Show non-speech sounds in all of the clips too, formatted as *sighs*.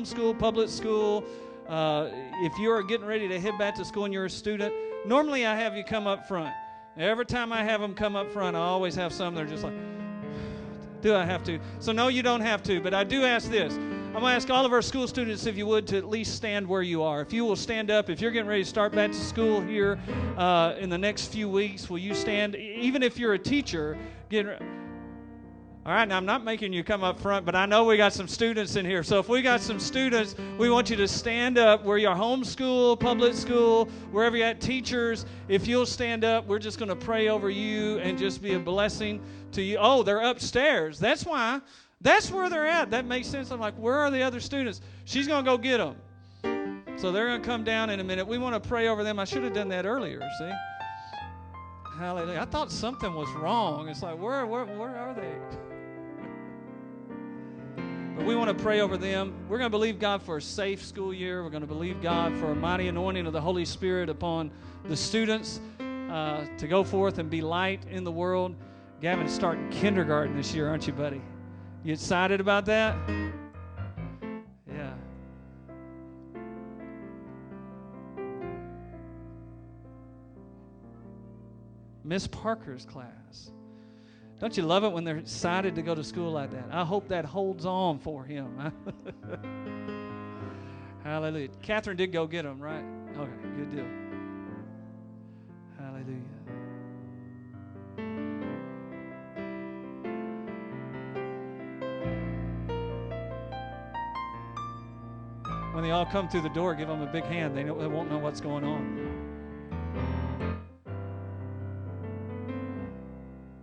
homeschool, public school, uh, if you're getting ready to head back to school and you're a student, normally I have you come up front. Every time I have them come up front, I always have some that are just like, *sighs* do I have to? So, no, you don't have to, but I do ask this. I'm going to ask all of our school students, if you would, to at least stand where you are. If you will stand up, if you're getting ready to start back to school here uh, in the next few weeks, will you stand? Even if you're a teacher, get. All right, now I'm not making you come up front, but I know we got some students in here. So if we got some students, we want you to stand up where you're homeschool, public school, wherever you're at, teachers. If you'll stand up, we're just going to pray over you and just be a blessing to you. Oh, they're upstairs. That's why. That's where they're at. That makes sense. I'm like, where are the other students? She's going to go get them. So they're going to come down in a minute. We want to pray over them. I should have done that earlier, see? Hallelujah. I thought something was wrong. It's like, where, where, where are they? But we want to pray over them. We're going to believe God for a safe school year. We're going to believe God for a mighty anointing of the Holy Spirit upon the students uh, to go forth and be light in the world. Gavin's starting kindergarten this year, aren't you, buddy? You excited about that? Yeah. Miss Parker's class. Don't you love it when they're excited to go to school like that? I hope that holds on for him. *laughs* Hallelujah. Catherine did go get them, right? Okay, good deal. Hallelujah. When they all come through the door, give them a big hand. They, they won't know what's going on.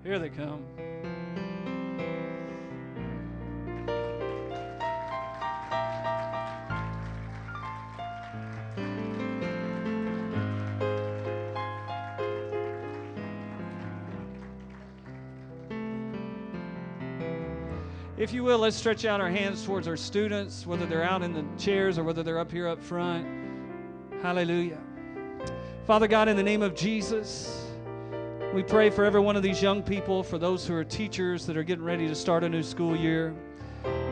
Here they come. If you will, let's stretch out our hands towards our students, whether they're out in the chairs or whether they're up here up front. Hallelujah. Father God, in the name of Jesus, we pray for every one of these young people, for those who are teachers that are getting ready to start a new school year.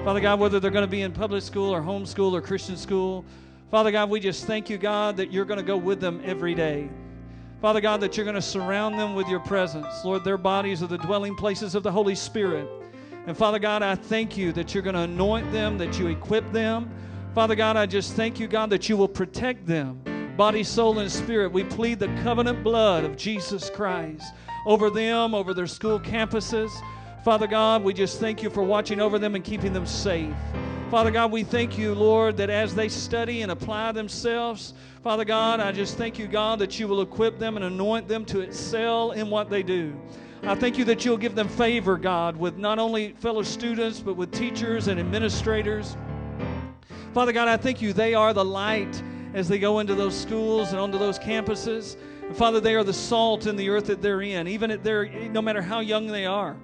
Father God, whether they're going to be in public school or homeschool or Christian school, Father God, we just thank you, God, that you're going to go with them every day. Father God, that you're going to surround them with your presence. Lord, their bodies are the dwelling places of the Holy Spirit. And Father God, I thank you that you're going to anoint them, that you equip them. Father God, I just thank you, God, that you will protect them, body, soul, and spirit. We plead the covenant blood of Jesus Christ over them, over their school campuses. Father God, we just thank you for watching over them and keeping them safe. Father God, we thank you, Lord, that as they study and apply themselves, Father God, I just thank you, God, that you will equip them and anoint them to excel in what they do. I thank you that you'll give them favor, God, with not only fellow students, but with teachers and administrators. Father God, I thank you they are the light as they go into those schools and onto those campuses. And Father, they are the salt in the earth that they're in, even at their, no matter how young they are.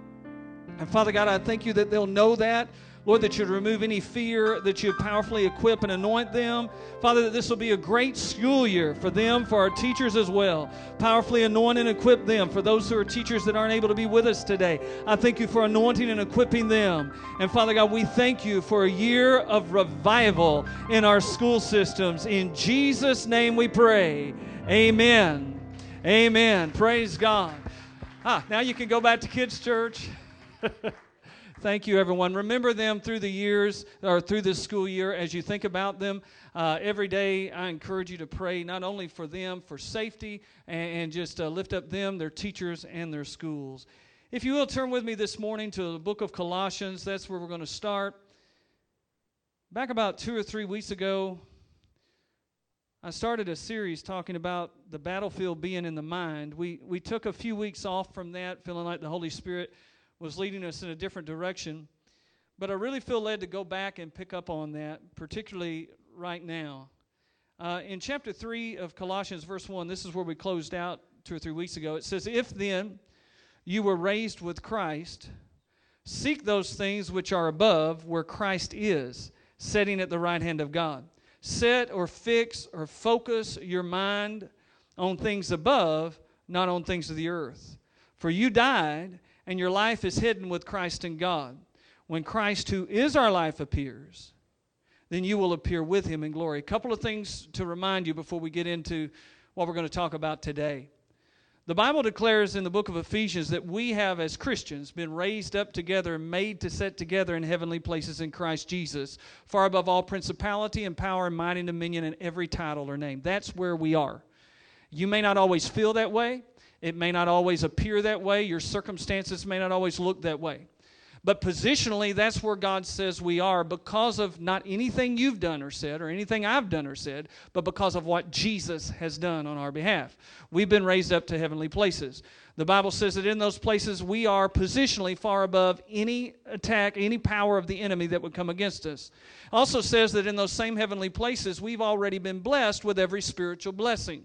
And Father God, I thank you that they'll know that. Lord, that you'd remove any fear, that you'd powerfully equip and anoint them. Father, that this will be a great school year for them, for our teachers as well. Powerfully anoint and equip them. For those who are teachers that aren't able to be with us today, I thank you for anointing and equipping them. And Father God, we thank you for a year of revival in our school systems. In Jesus' name we pray. Amen. Amen. Praise God. Ah, now you can go back to kids' church. *laughs* Thank you, everyone. Remember them through the years or through this school year as you think about them. Uh, every day, I encourage you to pray not only for them, for safety, and, and just uh, lift up them, their teachers, and their schools. If you will, turn with me this morning to the book of Colossians. That's where we're going to start. Back about two or three weeks ago, I started a series talking about the battlefield being in the mind. We, we took a few weeks off from that, feeling like the Holy Spirit was leading us in a different direction. But I really feel led to go back and pick up on that, particularly right now. Uh, in chapter 3 of Colossians, verse 1, this is where we closed out two or three weeks ago. It says, If then you were raised with Christ, seek those things which are above, where Christ is, sitting at the right hand of God. Set or fix or focus your mind on things above, not on things of the earth. For you died and your life is hidden with Christ in God. When Christ, who is our life, appears, then you will appear with him in glory. A couple of things to remind you before we get into what we're going to talk about today. The Bible declares in the book of Ephesians that we have, as Christians, been raised up together and made to set together in heavenly places in Christ Jesus, far above all principality and power and might and dominion and every title or name. That's where we are. You may not always feel that way, it may not always appear that way, your circumstances may not always look that way. But positionally, that's where God says we are because of not anything you've done or said or anything I've done or said, but because of what Jesus has done on our behalf. We've been raised up to heavenly places. The Bible says that in those places we are positionally far above any attack, any power of the enemy that would come against us. Also says that in those same heavenly places we've already been blessed with every spiritual blessing.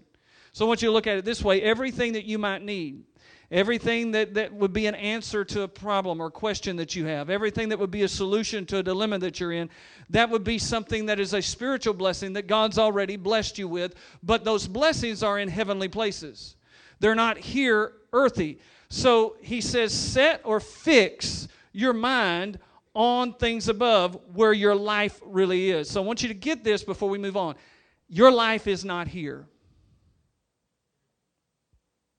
So I want you to look at it this way everything that you might need Everything that, that would be an answer to a problem or question that you have, everything that would be a solution to a dilemma that you're in, that would be something that is a spiritual blessing that God's already blessed you with. But those blessings are in heavenly places, they're not here earthy. So he says, set or fix your mind on things above where your life really is. So I want you to get this before we move on. Your life is not here.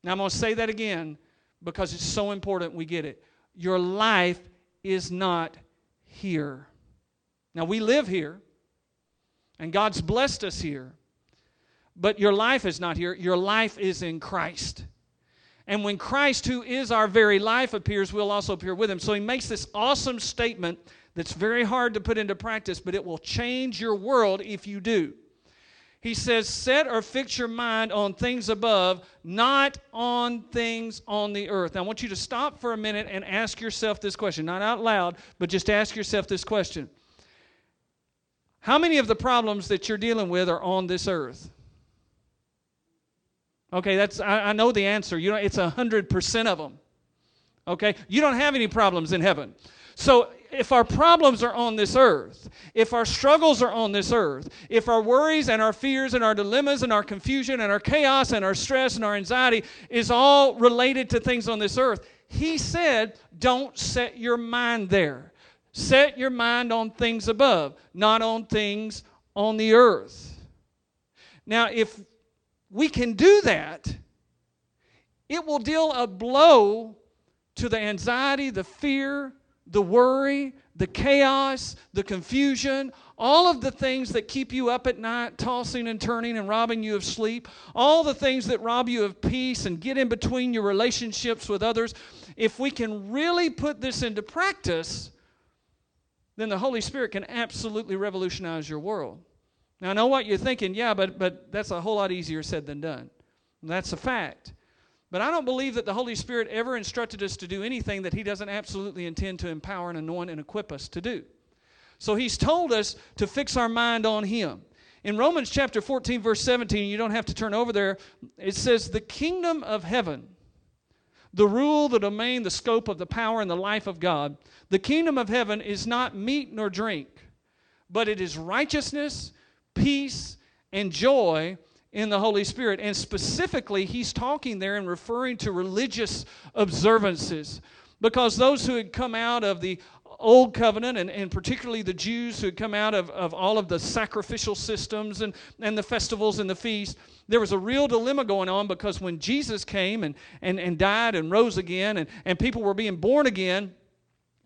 Now, I'm going to say that again because it's so important we get it. Your life is not here. Now, we live here, and God's blessed us here, but your life is not here. Your life is in Christ. And when Christ, who is our very life, appears, we'll also appear with him. So he makes this awesome statement that's very hard to put into practice, but it will change your world if you do. He says, Set or fix your mind on things above, not on things on the earth. Now, I want you to stop for a minute and ask yourself this question, not out loud, but just ask yourself this question How many of the problems that you're dealing with are on this earth? Okay, that's I, I know the answer. You know, it's hundred percent of them. Okay, you don't have any problems in heaven. So if our problems are on this earth, if our struggles are on this earth, if our worries and our fears and our dilemmas and our confusion and our chaos and our stress and our anxiety is all related to things on this earth, he said, don't set your mind there. Set your mind on things above, not on things on the earth. Now, if we can do that, it will deal a blow to the anxiety, the fear, the worry, the chaos, the confusion, all of the things that keep you up at night, tossing and turning and robbing you of sleep, all the things that rob you of peace and get in between your relationships with others, if we can really put this into practice, then the Holy Spirit can absolutely revolutionize your world. Now, I know what you're thinking, yeah, but, but that's a whole lot easier said than done. And that's a fact. But I don't believe that the Holy Spirit ever instructed us to do anything that He doesn't absolutely intend to empower and anoint and equip us to do. So He's told us to fix our mind on Him. In Romans chapter 14, verse 17, you don't have to turn over there, it says, The kingdom of heaven, the rule, the domain, the scope of the power, and the life of God, the kingdom of heaven is not meat nor drink, but it is righteousness, peace, and joy in the Holy Spirit. And specifically, he's talking there and referring to religious observances. Because those who had come out of the old covenant, and, and particularly the Jews who had come out of, of all of the sacrificial systems and, and the festivals and the feasts, there was a real dilemma going on because when Jesus came and, and, and died and rose again, and, and people were being born again,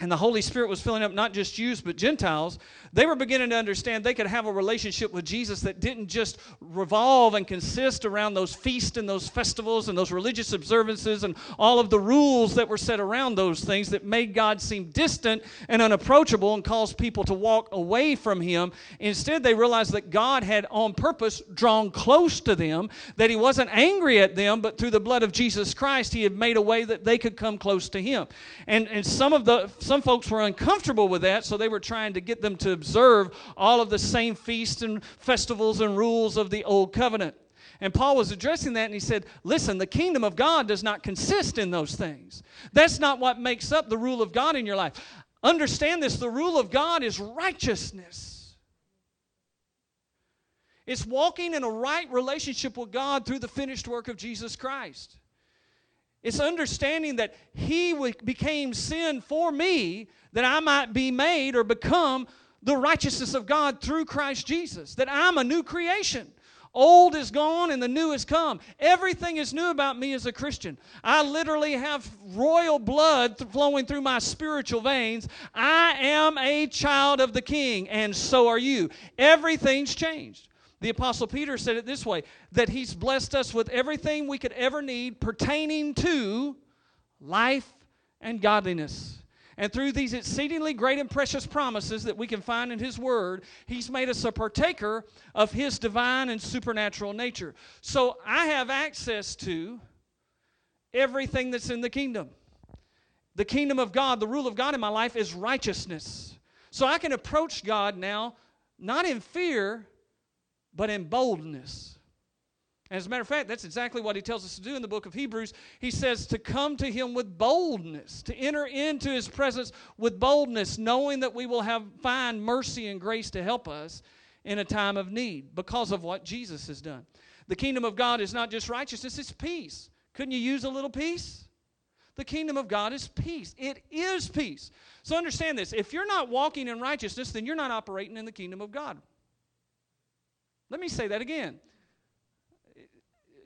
and the Holy Spirit was filling up not just Jews but Gentiles, they were beginning to understand they could have a relationship with Jesus that didn't just revolve and consist around those feasts and those festivals and those religious observances and all of the rules that were set around those things that made God seem distant and unapproachable and caused people to walk away from Him. Instead, they realized that God had on purpose drawn close to them, that He wasn't angry at them, but through the blood of Jesus Christ, He had made a way that they could come close to Him. And, and some of the some folks were uncomfortable with that, so they were trying to get them to observe all of the same feasts and festivals and rules of the old covenant. And Paul was addressing that and he said, Listen, the kingdom of God does not consist in those things. That's not what makes up the rule of God in your life. Understand this the rule of God is righteousness. It's walking in a right relationship with God through the finished work of Jesus Christ. It's understanding that He became sin for me that I might be made or become the righteousness of God through Christ Jesus, that I'm a new creation. Old is gone and the new has come. Everything is new about me as a Christian. I literally have royal blood flowing through my spiritual veins. I am a child of the King, and so are you. Everything's changed. The Apostle Peter said it this way that he's blessed us with everything we could ever need pertaining to life and godliness. And through these exceedingly great and precious promises that we can find in His Word, He's made us a partaker of His divine and supernatural nature. So I have access to everything that's in the kingdom. The kingdom of God, the rule of God in my life is righteousness. So I can approach God now, not in fear, but in boldness. As a matter of fact, that's exactly what he tells us to do in the book of Hebrews. He says to come to him with boldness, to enter into his presence with boldness, knowing that we will have find mercy and grace to help us in a time of need because of what Jesus has done. The kingdom of God is not just righteousness, it's peace. Couldn't you use a little peace? The kingdom of God is peace. It is peace. So understand this. If you're not walking in righteousness, then you're not operating in the kingdom of God. Let me say that again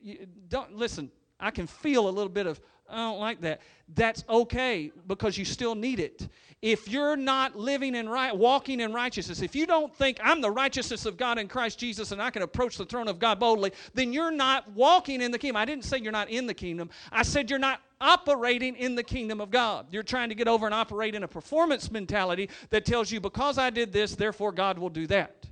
you don't listen. I can feel a little bit of I don't like that. That's okay because you still need it. If you're not living in right, walking in righteousness, if you don't think I'm the righteousness of God in Christ Jesus and I can approach the throne of God boldly, then you're not walking in the kingdom. I didn't say you're not in the kingdom. I said you're not operating in the kingdom of God. You're trying to get over and operate in a performance mentality that tells you because I did this, therefore God will do that.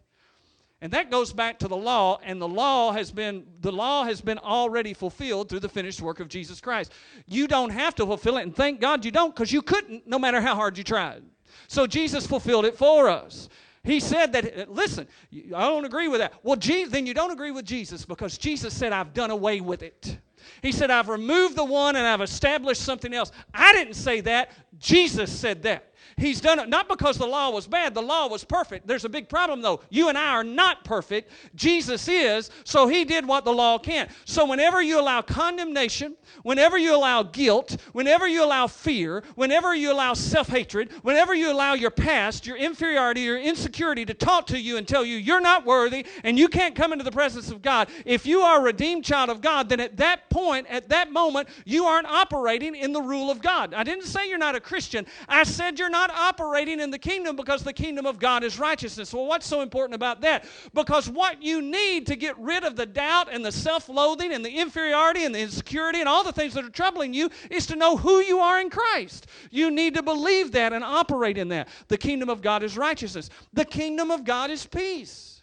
And that goes back to the law, and the law has been the law has been already fulfilled through the finished work of Jesus Christ. You don't have to fulfill it, and thank God you don't, because you couldn't, no matter how hard you tried. So Jesus fulfilled it for us. He said that, listen, I don't agree with that. Well, then you don't agree with Jesus because Jesus said, I've done away with it. He said, I've removed the one and I've established something else. I didn't say that. Jesus said that. He's done it not because the law was bad, the law was perfect. There's a big problem though. You and I are not perfect. Jesus is, so he did what the law can't. So whenever you allow condemnation, whenever you allow guilt, whenever you allow fear, whenever you allow self hatred, whenever you allow your past, your inferiority, your insecurity to talk to you and tell you you're not worthy and you can't come into the presence of God, if you are a redeemed child of God, then at that point, at that moment, you aren't operating in the rule of God. I didn't say you're not a Christian, I said you're not not operating in the kingdom because the kingdom of God is righteousness. Well, what's so important about that? Because what you need to get rid of the doubt and the self loathing and the inferiority and the insecurity and all the things that are troubling you is to know who you are in Christ. You need to believe that and operate in that. The kingdom of God is righteousness, the kingdom of God is peace.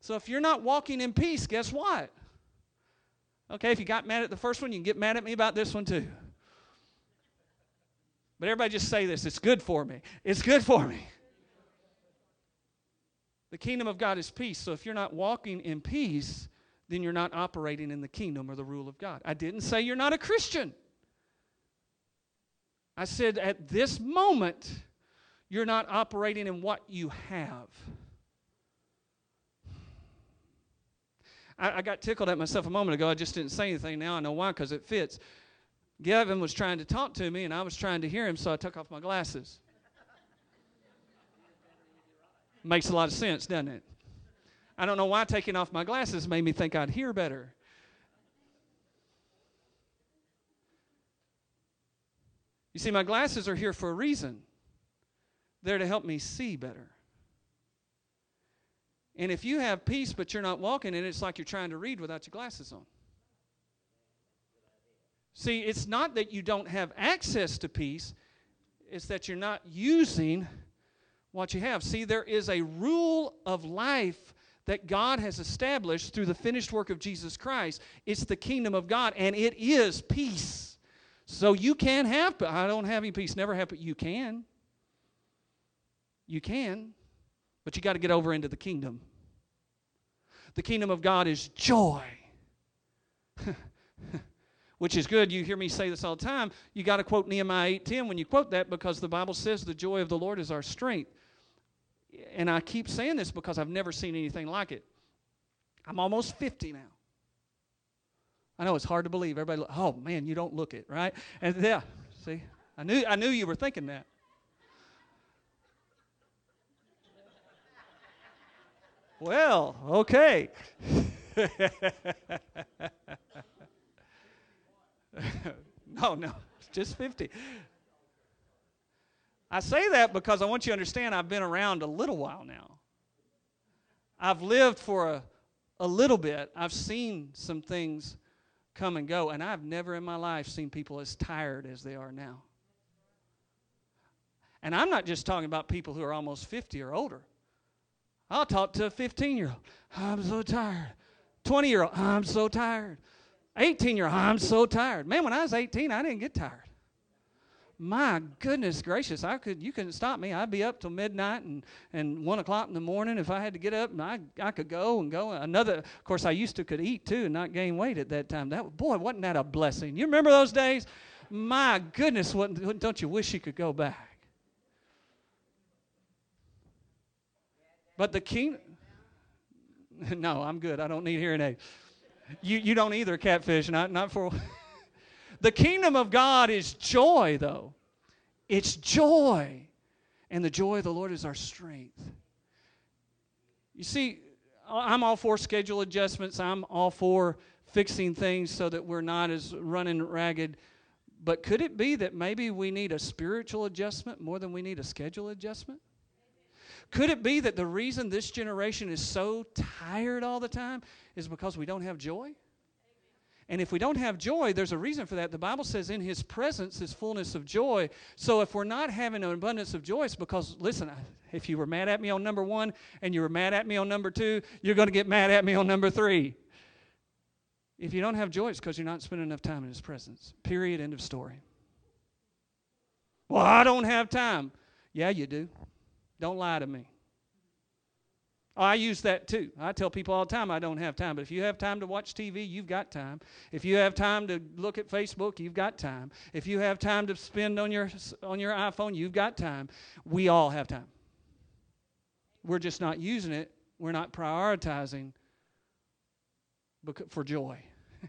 So if you're not walking in peace, guess what? Okay, if you got mad at the first one, you can get mad at me about this one too. But everybody just say this it's good for me. It's good for me. The kingdom of God is peace. So if you're not walking in peace, then you're not operating in the kingdom or the rule of God. I didn't say you're not a Christian. I said at this moment, you're not operating in what you have. I, I, got tickled at myself a moment ago. I just didn't say anything. Now I know why, because it fits. Gavin was trying to talk to me, and I was trying to hear him, so I took off my glasses. Makes a lot of sense, doesn't it? I don't know why taking off my glasses made me think I'd hear better. You see, my glasses are here for a reason. They're to help me see better. And if you have peace but you're not walking in it, it's like you're trying to read without your glasses on. See, it's not that you don't have access to peace, it's that you're not using what you have. See, there is a rule of life that God has established through the finished work of Jesus Christ. It's the kingdom of God, and it is peace. So you can have, I don't have any peace, never have, but you can. You can, but you got to get over into the kingdom. The kingdom of God is joy. *laughs* which is good. You hear me say this all the time. You got to quote Nehemiah 8:10 when you quote that because the Bible says the joy of the Lord is our strength. And I keep saying this because I've never seen anything like it. I'm almost 50 now. I know it's hard to believe. Everybody, oh man, you don't look it, right? And yeah, see, I knew I knew you were thinking that. Well, okay. *laughs* *laughs* no, no, *laughs* just 50. I say that because I want you to understand I've been around a little while now. I've lived for a, a little bit. I've seen some things come and go, and I've never in my life seen people as tired as they are now. And I'm not just talking about people who are almost 50 or older. I'll talk to a 15 year old. I'm so tired. 20 year old. I'm so tired. 18 year old. I'm so tired. Man, when I was 18, I didn't get tired. My goodness gracious, I could you couldn't stop me. I'd be up till midnight and, and one o'clock in the morning if I had to get up and I, I could go and go. Another of course I used to could eat too and not gain weight at that time. That boy, wasn't that a blessing? You remember those days? My goodness, what, don't you wish you could go back? But the king, *laughs* no, I'm good. I don't need hearing aids. You, you don't either, catfish, not, not for. *laughs* the kingdom of God is joy, though. It's joy. And the joy of the Lord is our strength. You see, I'm all for schedule adjustments. I'm all for fixing things so that we're not as running ragged. But could it be that maybe we need a spiritual adjustment more than we need a schedule adjustment? Could it be that the reason this generation is so tired all the time is because we don't have joy? And if we don't have joy, there's a reason for that. The Bible says, in His presence is fullness of joy. So if we're not having an abundance of joy, it's because, listen, if you were mad at me on number one and you were mad at me on number two, you're going to get mad at me on number three. If you don't have joy, it's because you're not spending enough time in His presence. Period. End of story. Well, I don't have time. Yeah, you do. Don't lie to me. Oh, I use that too. I tell people all the time I don't have time. But if you have time to watch TV, you've got time. If you have time to look at Facebook, you've got time. If you have time to spend on your on your iPhone, you've got time. We all have time. We're just not using it. We're not prioritizing for joy. *laughs*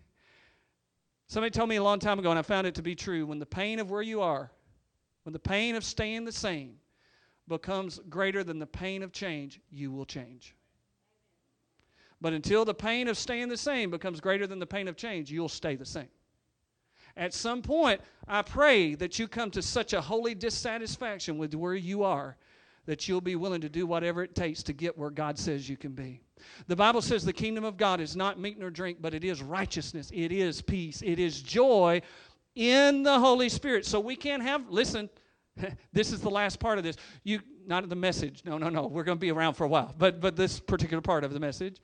Somebody told me a long time ago, and I found it to be true. When the pain of where you are, when the pain of staying the same becomes greater than the pain of change, you will change. But until the pain of staying the same becomes greater than the pain of change, you'll stay the same. At some point, I pray that you come to such a holy dissatisfaction with where you are that you'll be willing to do whatever it takes to get where God says you can be. The Bible says the kingdom of God is not meat nor drink, but it is righteousness, it is peace, it is joy in the Holy Spirit. So we can't have, listen, *laughs* this is the last part of this. You not the message. No, no, no. We're going to be around for a while. But but this particular part of the message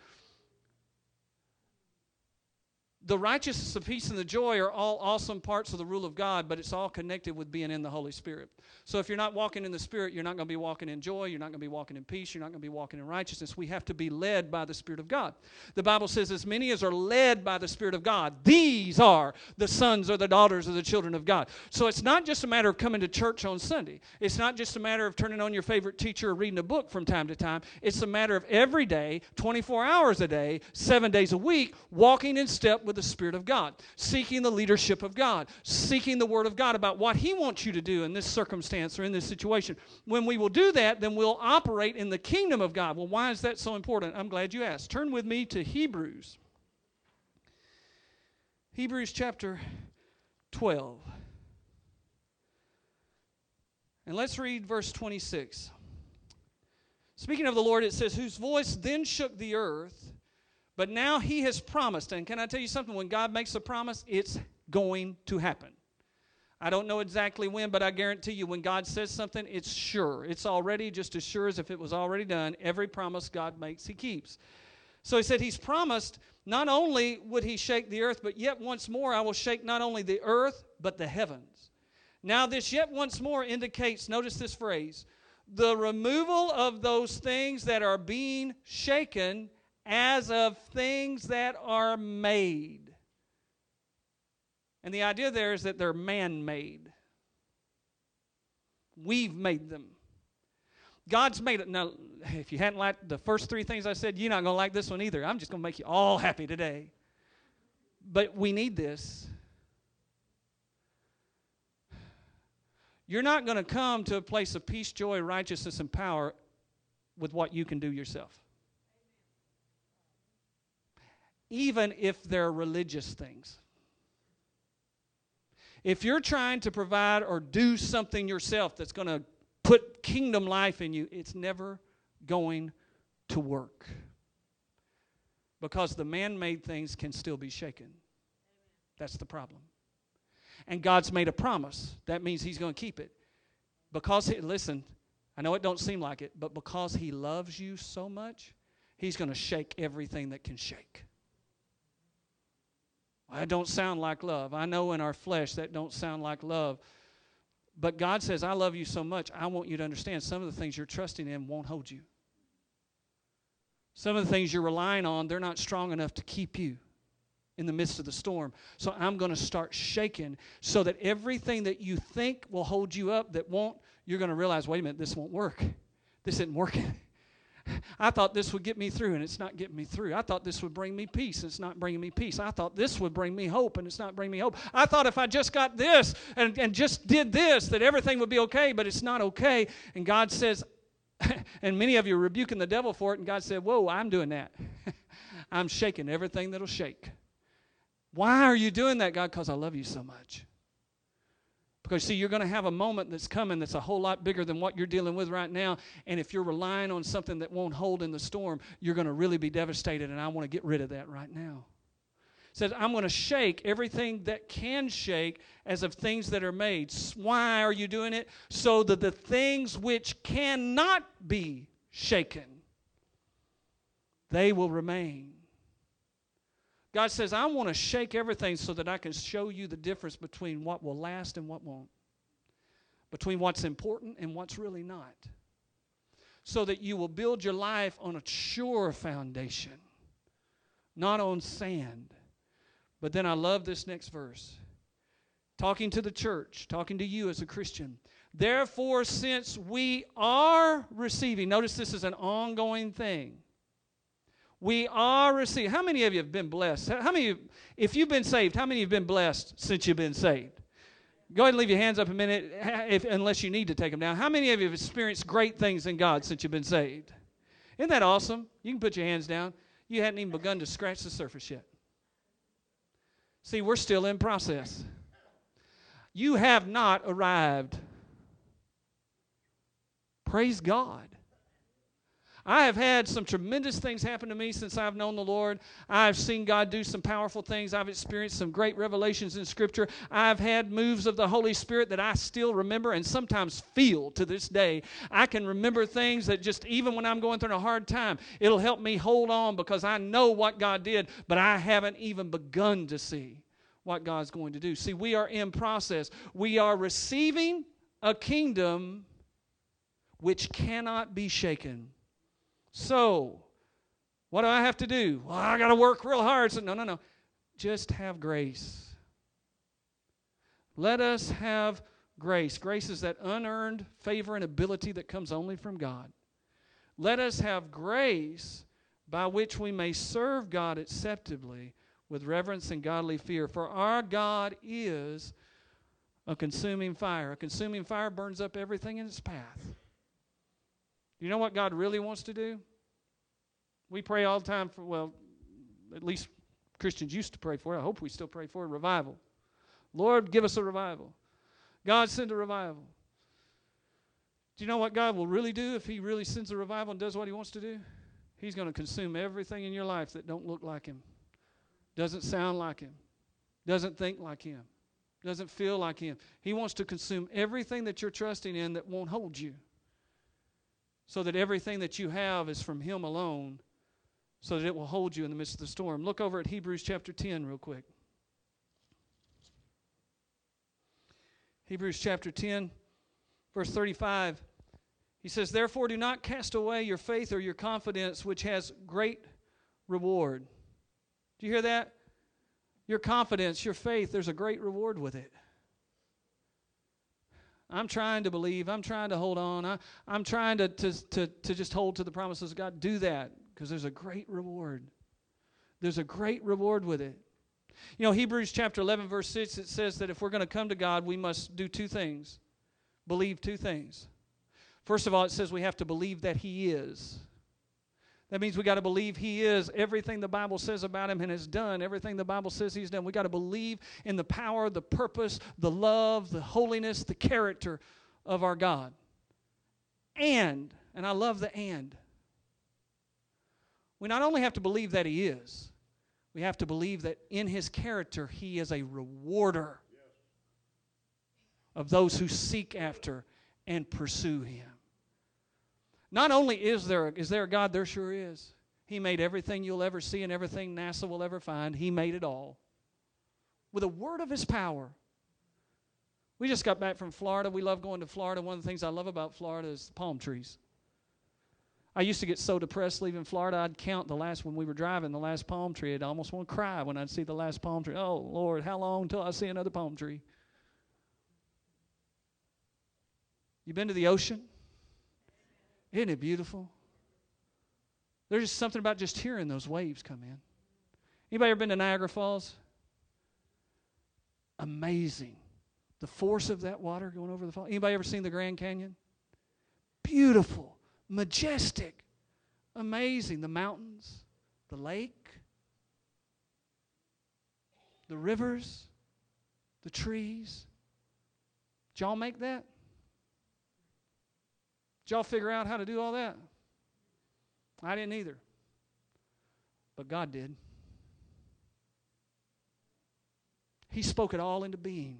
the righteousness, the peace, and the joy are all awesome parts of the rule of God, but it's all connected with being in the Holy Spirit. So if you're not walking in the Spirit, you're not going to be walking in joy, you're not going to be walking in peace, you're not going to be walking in righteousness. We have to be led by the Spirit of God. The Bible says, as many as are led by the Spirit of God, these are the sons or the daughters of the children of God. So it's not just a matter of coming to church on Sunday, it's not just a matter of turning on your favorite teacher or reading a book from time to time. It's a matter of every day, 24 hours a day, seven days a week, walking in step the Spirit of God, seeking the leadership of God, seeking the Word of God about what He wants you to do in this circumstance or in this situation. When we will do that, then we'll operate in the kingdom of God. Well, why is that so important? I'm glad you asked. Turn with me to Hebrews. Hebrews chapter 12. And let's read verse 26. Speaking of the Lord, it says, Whose voice then shook the earth but now he has promised, and can I tell you something? When God makes a promise, it's going to happen. I don't know exactly when, but I guarantee you when God says something, it's sure. It's already just as sure as if it was already done. Every promise God makes, he keeps. So he said, He's promised not only would he shake the earth, but yet once more I will shake not only the earth, but the heavens. Now, this yet once more indicates, notice this phrase, the removal of those things that are being shaken as of things that are made. And the idea there is that they're man made. We've made them. God's made it. Now, if you hadn't liked the first three things I said, you're not going to like this one either. I'm just going to make you all happy today. But we need this. You're not going to come to a place of peace, joy, righteousness, and power with what you can do yourself. Even if they're religious things. If you're trying to provide or do something yourself that's going to put kingdom life in you, it's never going to work. Because the man made things can still be shaken. That's the problem. And God's made a promise. That means He's going to keep it. Because, he, listen, I know it don't seem like it, but because He loves you so much, He's going to shake everything that can shake. That don't sound like love. I know in our flesh that don't sound like love. But God says, I love you so much, I want you to understand some of the things you're trusting in won't hold you. Some of the things you're relying on, they're not strong enough to keep you in the midst of the storm. So I'm going to start shaking so that everything that you think will hold you up that won't, you're going to realize, wait a minute, this won't work. This isn't working. I thought this would get me through, and it's not getting me through. I thought this would bring me peace, and it's not bringing me peace. I thought this would bring me hope, and it's not bringing me hope. I thought if I just got this and, and just did this, that everything would be okay, but it's not okay. And God says, *laughs* and many of you are rebuking the devil for it, and God said, Whoa, I'm doing that. *laughs* I'm shaking everything that'll shake. Why are you doing that, God? Because I love you so much. Because, see, you're going to have a moment that's coming that's a whole lot bigger than what you're dealing with right now. And if you're relying on something that won't hold in the storm, you're going to really be devastated. And I want to get rid of that right now. It says, I'm going to shake everything that can shake as of things that are made. Why are you doing it? So that the things which cannot be shaken, they will remain. God says, I want to shake everything so that I can show you the difference between what will last and what won't, between what's important and what's really not, so that you will build your life on a sure foundation, not on sand. But then I love this next verse. Talking to the church, talking to you as a Christian. Therefore, since we are receiving, notice this is an ongoing thing we are receiving. How many of you have been blessed? How many, if you've been saved, how many have been blessed since you've been saved? Go ahead and leave your hands up a minute, if, unless you need to take them down. How many of you have experienced great things in God since you've been saved? Isn't that awesome? You can put your hands down. You hadn't even begun to scratch the surface yet. See, we're still in process. You have not arrived. Praise God. I have had some tremendous things happen to me since I've known the Lord. I've seen God do some powerful things. I've experienced some great revelations in Scripture. I've had moves of the Holy Spirit that I still remember and sometimes feel to this day. I can remember things that just, even when I'm going through a hard time, it'll help me hold on because I know what God did, but I haven't even begun to see what God's going to do. See, we are in process. We are receiving a kingdom which cannot be shaken. So, what do I have to do? Well, I got to work real hard. So, no, no, no. Just have grace. Let us have grace. Grace is that unearned favor and ability that comes only from God. Let us have grace by which we may serve God acceptably with reverence and godly fear. For our God is a consuming fire. A consuming fire burns up everything in its path. Do you know what God really wants to do? We pray all the time for, well, at least Christians used to pray for it. I hope we still pray for a revival. Lord, give us a revival. God, send a revival. Do you know what God will really do if He really sends a revival and does what He wants to do? He's going to consume everything in your life that don't look like Him, doesn't sound like Him, doesn't think like Him, doesn't feel like Him. He wants to consume everything that you're trusting in that won't hold you so that everything that you have is from Him alone, so that it will hold you in the midst of the storm. Look over at Hebrews chapter 10 real quick. Hebrews chapter 10, verse 35. He says, Therefore, do not cast away your faith or your confidence, which has great reward. Do you hear that? Your confidence, your faith, there's a great reward with it. I'm trying to believe. I'm trying to hold on. I, I'm trying to, to, to, to just hold to the promises of God. Do that because there's a great reward. There's a great reward with it. You know, Hebrews chapter 11, verse 6, it says that if we're going to come to God, we must do two things believe two things. First of all, it says we have to believe that He is. That means we got to believe He is everything the Bible says about Him and has done, everything the Bible says He's done. We got to believe in the power, the purpose, the love, the holiness, the character of our God. And, and I love the and, we not only have to believe that He is, we have to believe that in His character He is a rewarder of those who seek after and pursue Him. Not only is there, is there a God, there sure is. He made everything you'll ever see and everything NASA will ever find. He made it all. With a word of His power. We just got back from Florida. We love going to Florida. One of the things I love about Florida is the palm trees. I used to get so depressed leaving Florida, I'd count the last, when we were driving, the last palm tree. I'd almost want to cry when I'd see the last palm tree. Oh, Lord, how long until I see another palm tree? You been to the ocean? Isn't it beautiful? There's just something about just hearing those waves come in. Anybody ever been to Niagara Falls? Amazing. The force of that water going over the fall. Anybody ever seen the Grand Canyon? Beautiful, majestic, amazing. The mountains, the lake, the rivers, the trees. Did y'all make that? Y'all figure out how to do all that? I didn't either. But God did. He spoke it all into being.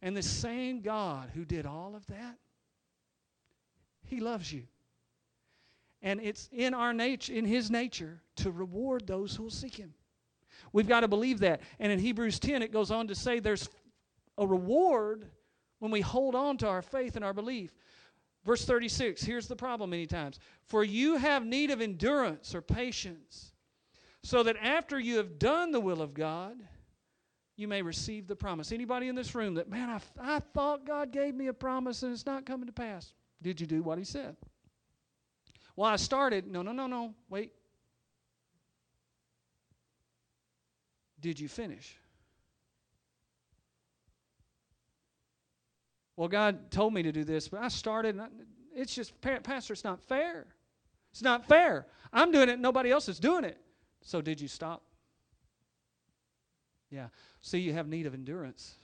And the same God who did all of that, He loves you. And it's in our nature, in His nature, to reward those who will seek Him. We've got to believe that. And in Hebrews 10, it goes on to say there's a reward when we hold on to our faith and our belief. Verse 36, here's the problem many times. For you have need of endurance or patience, so that after you have done the will of God, you may receive the promise. Anybody in this room that, man, I, I thought God gave me a promise and it's not coming to pass. Did you do what He said? Well, I started. No, no, no, no. Wait. Did you finish? Well, God told me to do this, but I started. I, it's just, Pastor, it's not fair. It's not fair. I'm doing it, nobody else is doing it. So, did you stop? Yeah. See, you have need of endurance.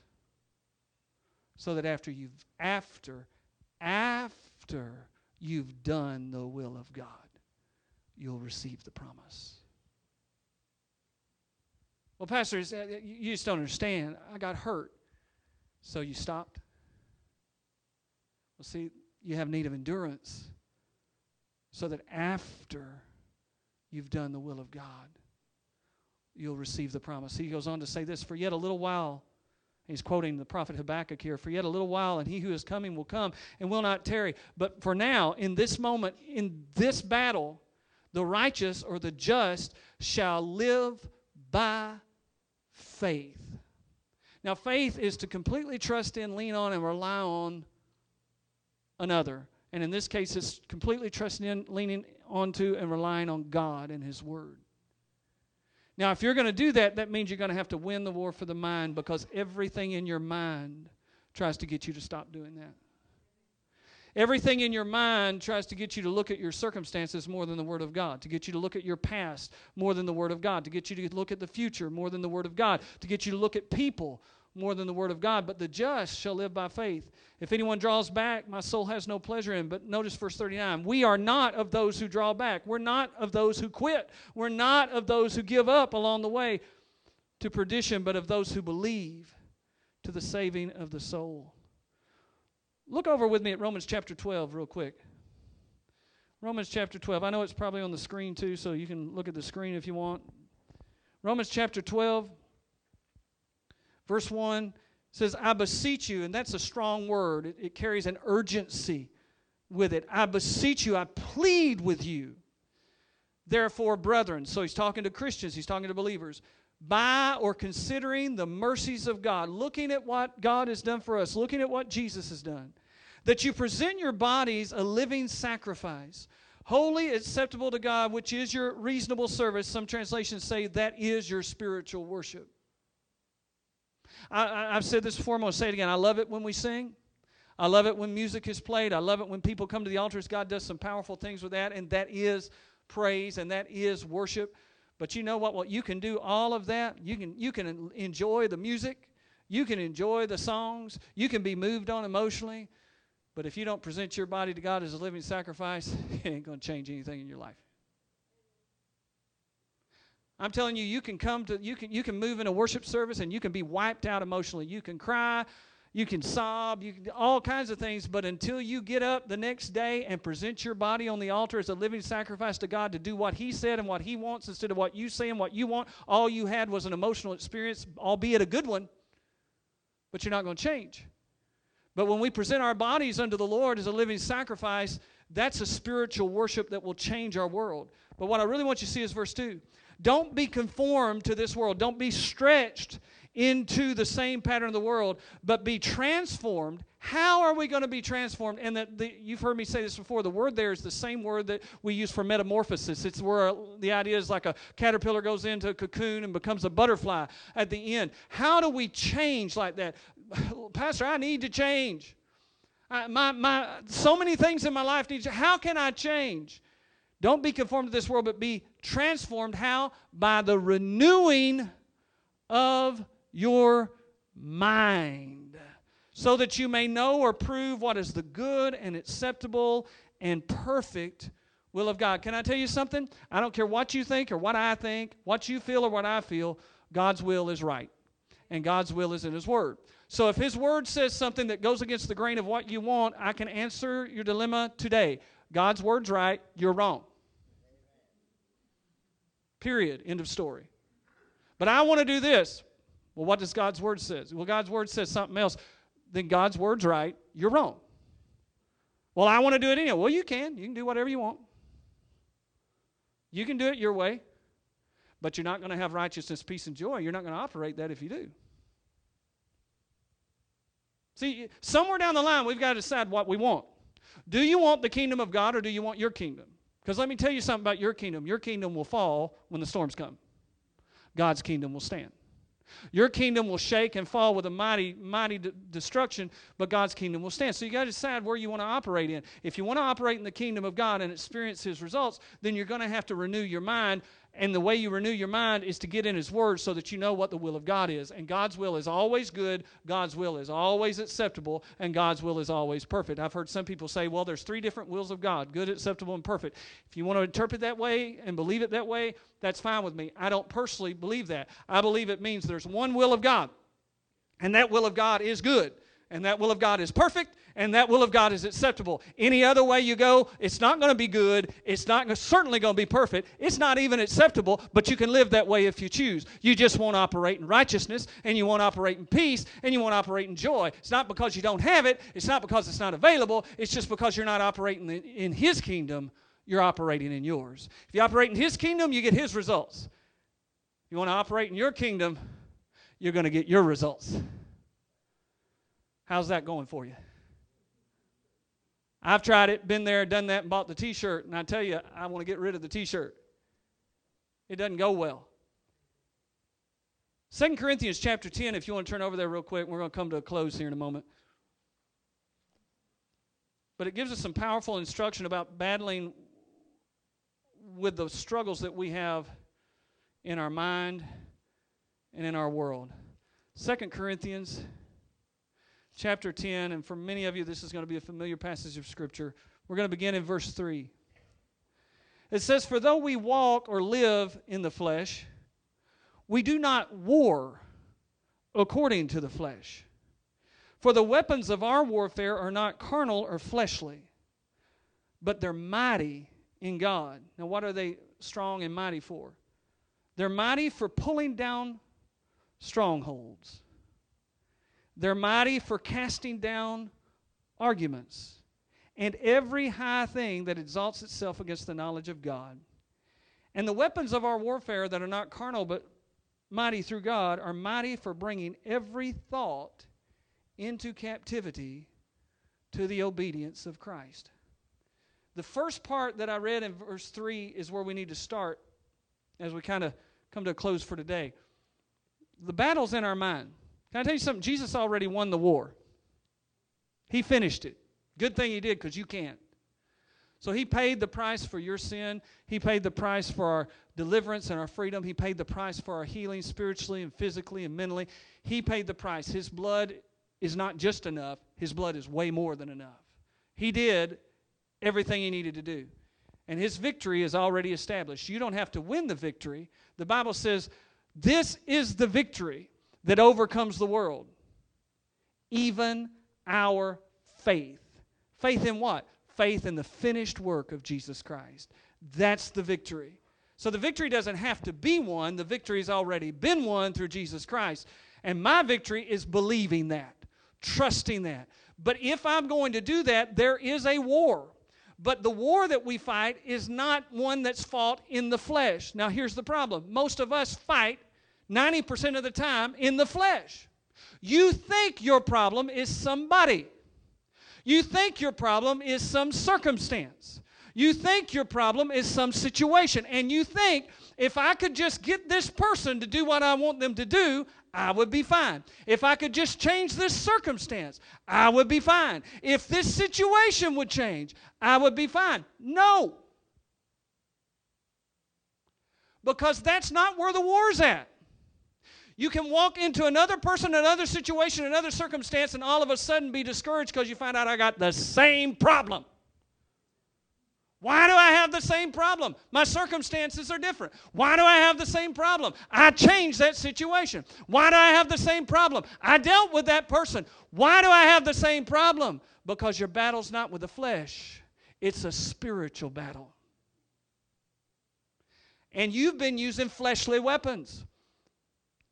So that after you've, after, after you've done the will of God, you'll receive the promise. Well, Pastor, you just don't understand. I got hurt. So you stopped? Well, see, you have need of endurance so that after you've done the will of God, you'll receive the promise. He goes on to say this For yet a little while, he's quoting the prophet Habakkuk here, for yet a little while, and he who is coming will come and will not tarry. But for now, in this moment, in this battle, the righteous or the just shall live by faith. Now, faith is to completely trust in, lean on, and rely on another. And in this case, it's completely trusting in, leaning onto, and relying on God and His Word. Now, if you're going to do that, that means you're going to have to win the war for the mind because everything in your mind tries to get you to stop doing that. Everything in your mind tries to get you to look at your circumstances more than the Word of God, to get you to look at your past more than the Word of God, to get you to look at the future more than the Word of God, to get you to look at people more than the Word of God. But the just shall live by faith. If anyone draws back, my soul has no pleasure in. But notice verse 39 we are not of those who draw back. We're not of those who quit. We're not of those who give up along the way to perdition, but of those who believe to the saving of the soul. Look over with me at Romans chapter 12, real quick. Romans chapter 12. I know it's probably on the screen too, so you can look at the screen if you want. Romans chapter 12, verse 1 says, I beseech you, and that's a strong word. It, it carries an urgency with it. I beseech you, I plead with you. Therefore, brethren, so he's talking to Christians, he's talking to believers, by or considering the mercies of God, looking at what God has done for us, looking at what Jesus has done, that you present your bodies a living sacrifice, holy, acceptable to God, which is your reasonable service. Some translations say that is your spiritual worship. I, have said this before, I'm going to say it again. I love it when we sing. I love it when music is played. I love it when people come to the altars. God does some powerful things with that, and that is praise and that is worship. But you know what? What you can do all of that. You can you can enjoy the music, you can enjoy the songs, you can be moved on emotionally. But if you don't present your body to God as a living sacrifice, *laughs* it ain't going to change anything in your life. I'm telling you, you can come to you can you can move in a worship service and you can be wiped out emotionally. You can cry, you can sob, you can all kinds of things, but until you get up the next day and present your body on the altar as a living sacrifice to God to do what He said and what He wants instead of what you say and what you want, all you had was an emotional experience, albeit a good one, but you're not going to change. But when we present our bodies unto the Lord as a living sacrifice, that's a spiritual worship that will change our world. But what I really want you to see is verse 2. Don't be conformed to this world. Don't be stretched into the same pattern of the world, but be transformed. How are we going to be transformed? And that you've heard me say this before. The word there is the same word that we use for metamorphosis. It's where the idea is like a caterpillar goes into a cocoon and becomes a butterfly at the end. How do we change like that? *sighs* Pastor, I need to change. I, my, my, so many things in my life need to. How can I change? Don't be conformed to this world, but be transformed. How? By the renewing of your mind, so that you may know or prove what is the good and acceptable and perfect will of God. Can I tell you something? I don't care what you think or what I think, what you feel or what I feel, God's will is right. And God's will is in His Word. So if His Word says something that goes against the grain of what you want, I can answer your dilemma today. God's Word's right, you're wrong. Period. End of story. But I want to do this. Well, what does God's word says? Well, God's word says something else. Then God's word's right. You're wrong. Well, I want to do it anyway. Well, you can. You can do whatever you want. You can do it your way. But you're not going to have righteousness, peace, and joy. You're not going to operate that if you do. See, somewhere down the line, we've got to decide what we want. Do you want the kingdom of God or do you want your kingdom? Because let me tell you something about your kingdom. Your kingdom will fall when the storms come, God's kingdom will stand. Your kingdom will shake and fall with a mighty, mighty d- destruction, but God's kingdom will stand. So you got to decide where you want to operate in. If you want to operate in the kingdom of God and experience His results, then you're going to have to renew your mind and the way you renew your mind is to get in His Word so that you know what the will of God is. And God's will is always good, God's will is always acceptable, and God's will is always perfect. I've heard some people say, well, there's three different wills of God good, acceptable, and perfect. If you want to interpret that way and believe it that way, that's fine with me. I don't personally believe that. I believe it means there's one will of God, and that will of God is good and that will of God is perfect, and that will of God is acceptable. Any other way you go, it's not going to be good. It's not certainly going to be perfect. It's not even acceptable, but you can live that way if you choose. You just won't operate in righteousness, and you won't operate in peace, and you won't operate in joy. It's not because you don't have it. It's not because it's not available. It's just because you're not operating in His kingdom. You're operating in yours. If you operate in His kingdom, you get His results. If you want to operate in your kingdom, you're going to get your results. How's that going for you? I've tried it, been there, done that, and bought the t shirt, and I tell you, I want to get rid of the t shirt. It doesn't go well. 2 Corinthians chapter 10, if you want to turn over there real quick, we're going to come to a close here in a moment. But it gives us some powerful instruction about battling with the struggles that we have in our mind and in our world. 2 Corinthians chapter 10, and for many of you, this is going to be a familiar passage of Scripture. We're going to begin in verse 3. It says, For though we walk or live in the flesh, we do not war according to the flesh. For the weapons of our warfare are not carnal or fleshly, but they're mighty in God. Now, what are they strong and mighty for? They're mighty for pulling down strongholds they're mighty for casting down arguments and every high thing that exalts itself against the knowledge of God. And the weapons of our warfare that are not carnal but mighty through God are mighty for bringing every thought into captivity to the obedience of Christ. The first part that I read in verse 3 is where we need to start as we kind of come to a close for today. The battle's in our mind. Can I tell you something? Jesus already won the war. He finished it. Good thing he did because you can't. So he paid the price for your sin. He paid the price for our deliverance and our freedom. He paid the price for our healing spiritually and physically and mentally. He paid the price. His blood is not just enough, His blood is way more than enough. He did everything He needed to do. And His victory is already established. You don't have to win the victory. The Bible says, This is the victory that overcomes the world, even our faith. Faith in what? Faith in the finished work of Jesus Christ. That's the victory. So the victory doesn't have to be won, the victory has already been won through Jesus Christ. And my victory is believing that, trusting that. But if I'm going to do that, there is a war. But the war that we fight is not one that's fought in the flesh. Now, here's the problem most of us fight 90% of the time in the flesh. You think your problem is somebody, you think your problem is some circumstance. You think your problem is some situation, and you think if I could just get this person to do what I want them to do, I would be fine. If I could just change this circumstance, I would be fine. If this situation would change, I would be fine. No. Because that's not where the war's at. You can walk into another person, another situation, another circumstance, and all of a sudden be discouraged because you find out I got the same problem. Why do I have the same problem? My circumstances are different. Why do I have the same problem? I changed that situation. Why do I have the same problem? I dealt with that person. Why do I have the same problem? Because your battle's not with the flesh, it's a spiritual battle. And you've been using fleshly weapons.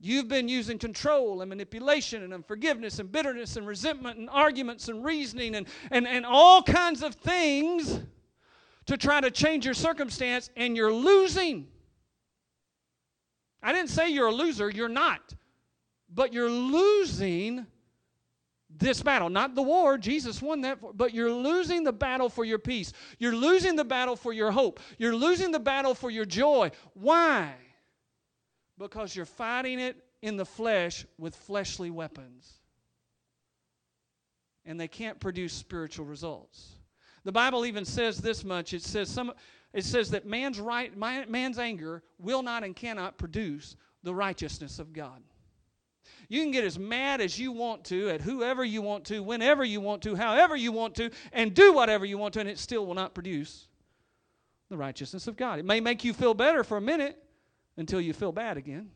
You've been using control and manipulation and unforgiveness and bitterness and resentment and arguments and reasoning and, and, and all kinds of things to try to change your circumstance and you're losing. I didn't say you're a loser, you're not. But you're losing this battle. Not the war, Jesus won that, but you're losing the battle for your peace. You're losing the battle for your hope. You're losing the battle for your joy. Why? Because you're fighting it in the flesh with fleshly weapons. And they can't produce spiritual results. The Bible even says this much. It says some it says that man's right man's anger will not and cannot produce the righteousness of God. You can get as mad as you want to at whoever you want to, whenever you want to, however you want to, and do whatever you want to, and it still will not produce the righteousness of God. It may make you feel better for a minute until you feel bad again.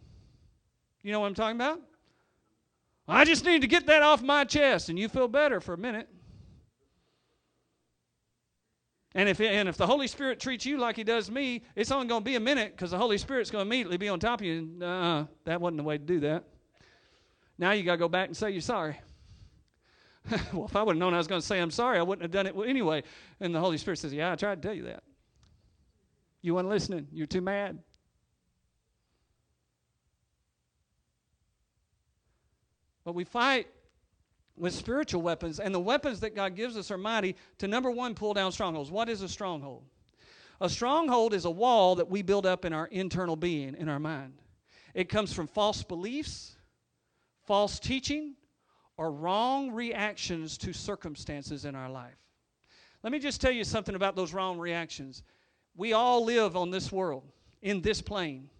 You know what I'm talking about? I just need to get that off my chest, and you feel better for a minute. And if, and if the Holy Spirit treats you like He does me, it's only going to be a minute because the Holy Spirit's going to immediately be on top of you. And, uh, that wasn't the way to do that. Now you got to go back and say you're sorry. *laughs* well, if I would have known I was going to say I'm sorry, I wouldn't have done it anyway. And the Holy Spirit says, Yeah, I tried to tell you that. You weren't listening. You're too mad. But we fight with spiritual weapons, and the weapons that God gives us are mighty to number one, pull down strongholds. What is a stronghold? A stronghold is a wall that we build up in our internal being, in our mind. It comes from false beliefs, false teaching, or wrong reactions to circumstances in our life. Let me just tell you something about those wrong reactions. We all live on this world, in this plane.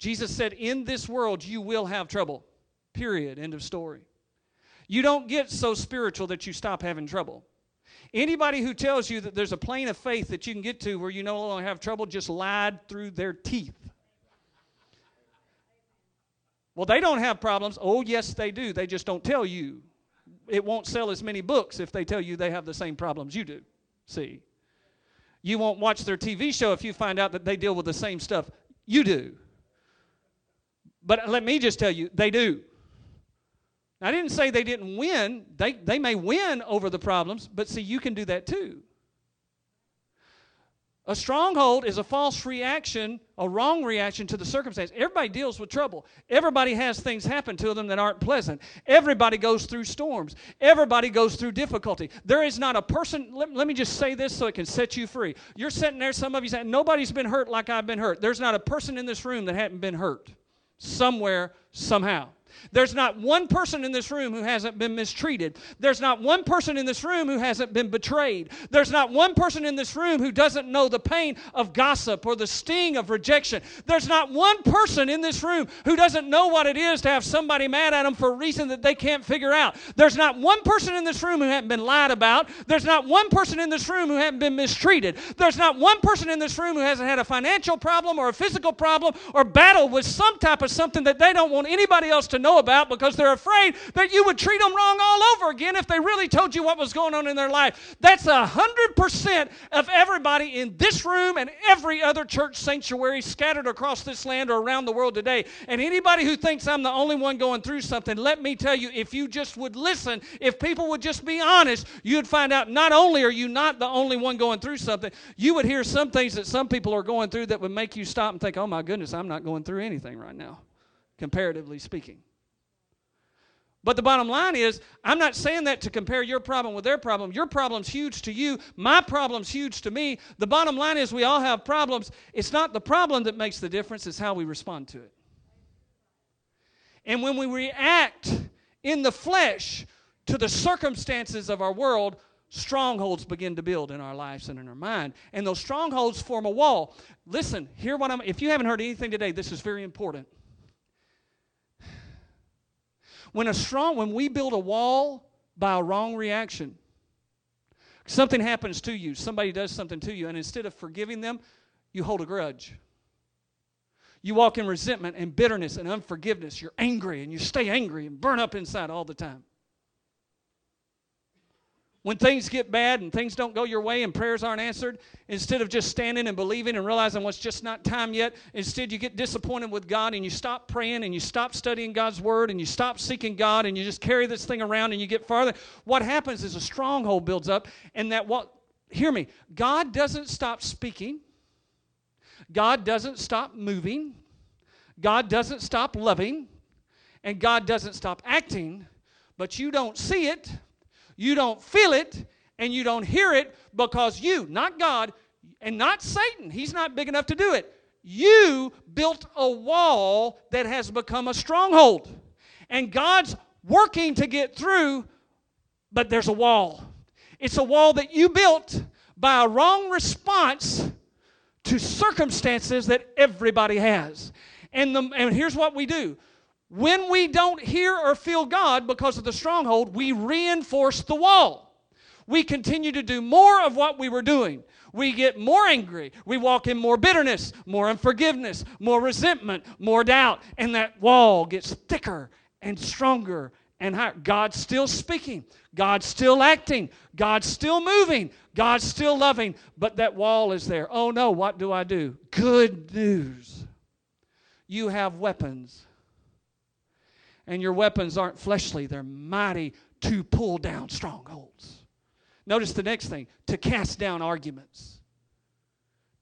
Jesus said, In this world you will have trouble. Period. End of story. You don't get so spiritual that you stop having trouble. Anybody who tells you that there's a plane of faith that you can get to where you no longer have trouble just lied through their teeth. Well, they don't have problems. Oh, yes, they do. They just don't tell you. It won't sell as many books if they tell you they have the same problems you do. See? You won't watch their TV show if you find out that they deal with the same stuff you do. But let me just tell you, they do. I didn't say they didn't win. They, they may win over the problems, but see, you can do that too. A stronghold is a false reaction, a wrong reaction to the circumstance. Everybody deals with trouble. Everybody has things happen to them that aren't pleasant. Everybody goes through storms. Everybody goes through difficulty. There is not a person, let, let me just say this so it can set you free. You're sitting there, some of you say, nobody's been hurt like I've been hurt. There's not a person in this room that hadn't been hurt somewhere, somehow. There's not one person in this room who hasn't been mistreated. There's not one person in this room who hasn't been betrayed. There's not one person in this room who doesn't know the pain of gossip or the sting of rejection. There's not one person in this room who doesn't know what it is to have somebody mad at them for a reason that they can't figure out. There's not one person in this room who hasn't been lied about. There's not one person in this room who hasn't been mistreated. There's not one person in this room who hasn't had a financial problem or a physical problem or battle with some type of something that they don't want anybody else to know about because they're afraid that you would treat them wrong all over again if they really told you what was going on in their life. That's a hundred percent of everybody in this room and every other church sanctuary scattered across this land or around the world today. And anybody who thinks I'm the only one going through something, let me tell you, if you just would listen, if people would just be honest, you'd find out not only are you not the only one going through something, you would hear some things that some people are going through that would make you stop and think, oh my goodness, I'm not going through anything right now, comparatively speaking. But the bottom line is, I'm not saying that to compare your problem with their problem. Your problem's huge to you. My problem's huge to me. The bottom line is, we all have problems. It's not the problem that makes the difference, it's how we respond to it. And when we react in the flesh to the circumstances of our world, strongholds begin to build in our lives and in our mind. And those strongholds form a wall. Listen, hear what I'm, if you haven't heard anything today, this is very important. When a strong, when we build a wall by a wrong reaction, something happens to you, somebody does something to you, and instead of forgiving them, you hold a grudge. You walk in resentment and bitterness and unforgiveness. You're angry and you stay angry and burn up inside all the time when things get bad and things don't go your way and prayers aren't answered, instead of just standing and believing and realizing what's just not time yet, instead you get disappointed with God and you stop praying and you stop studying God's word and you stop seeking God and you just carry this thing around and you get farther. What happens is a stronghold builds up and that what hear me, God doesn't stop speaking. God doesn't stop moving. God doesn't stop loving. And God doesn't stop acting, but you don't see it you don't feel it and you don't hear it because you, not God, and not Satan, he's not big enough to do it. You built a wall that has become a stronghold. And God's working to get through, but there's a wall. It's a wall that you built by a wrong response to circumstances that everybody has. And, the, and here's what we do when we don't hear or feel God because of the stronghold, we reinforce the wall. We continue to do more of what we were doing. We get more angry. We walk in more bitterness, more unforgiveness, more resentment, more doubt. And that wall gets thicker and stronger and higher. God's still speaking. God's still acting. God's still moving. God's still loving. But that wall is there. Oh no, what do I do? Good news. You have weapons and your weapons aren't fleshly, they're mighty to pull down strongholds. Notice the next thing to cast down arguments.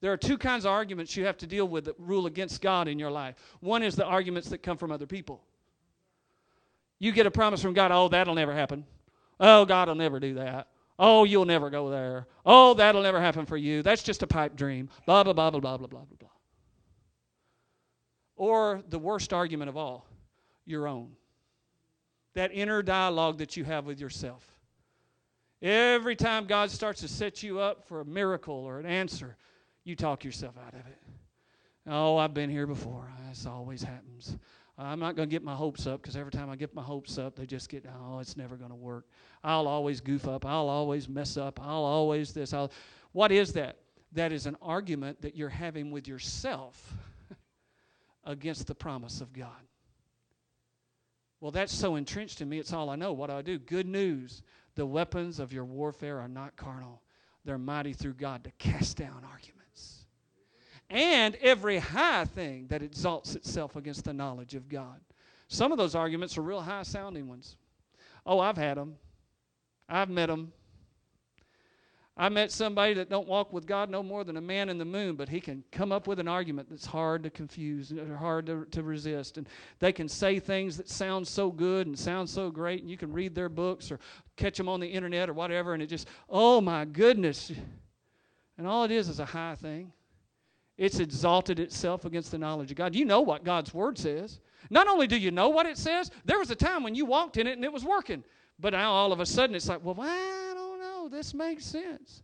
There are two kinds of arguments you have to deal with that rule against God in your life. One is the arguments that come from other people. You get a promise from God, oh, that'll never happen. Oh, God will never do that. Oh, you'll never go there. Oh, that'll never happen for you. That's just a pipe dream. Blah, blah, blah, blah, blah, blah, blah, blah. Or the worst argument of all your own. That inner dialogue that you have with yourself. Every time God starts to set you up for a miracle or an answer, you talk yourself out of it. Oh, I've been here before. This always happens. I'm not going to get my hopes up because every time I get my hopes up, they just get, oh, it's never going to work. I'll always goof up. I'll always mess up. I'll always this. I'll... What is that? That is an argument that you're having with yourself *laughs* against the promise of God. Well, that's so entrenched in me, it's all I know. What do I do? Good news. The weapons of your warfare are not carnal, they're mighty through God to cast down arguments. And every high thing that exalts itself against the knowledge of God. Some of those arguments are real high sounding ones. Oh, I've had them. I've met them. I met somebody that don't walk with God no more than a man in the moon, but he can come up with an argument that's hard to confuse, or hard to, to resist. And they can say things that sound so good and sound so great, and you can read their books or catch them on the internet or whatever, and it just, oh my goodness. And all it is is a high thing. It's exalted itself against the knowledge of God. You know what God's word says. Not only do you know what it says, there was a time when you walked in it and it was working. But now all of a sudden it's like, well, know. This makes sense.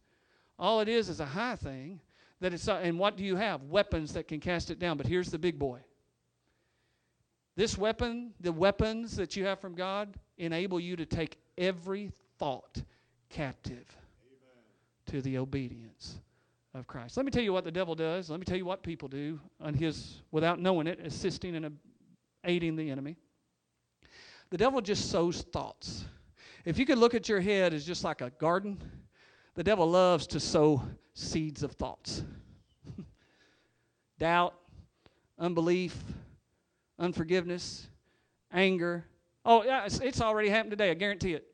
All it is is a high thing that it's uh, and what do you have? Weapons that can cast it down. But here's the big boy. This weapon, the weapons that you have from God, enable you to take every thought captive Amen. to the obedience of Christ. Let me tell you what the devil does. Let me tell you what people do on his, without knowing it, assisting and aiding the enemy. The devil just sows thoughts. If you could look at your head as just like a garden, the devil loves to sow seeds of thoughts *laughs* doubt, unbelief, unforgiveness, anger. Oh, yeah, it's, it's already happened today. I guarantee it.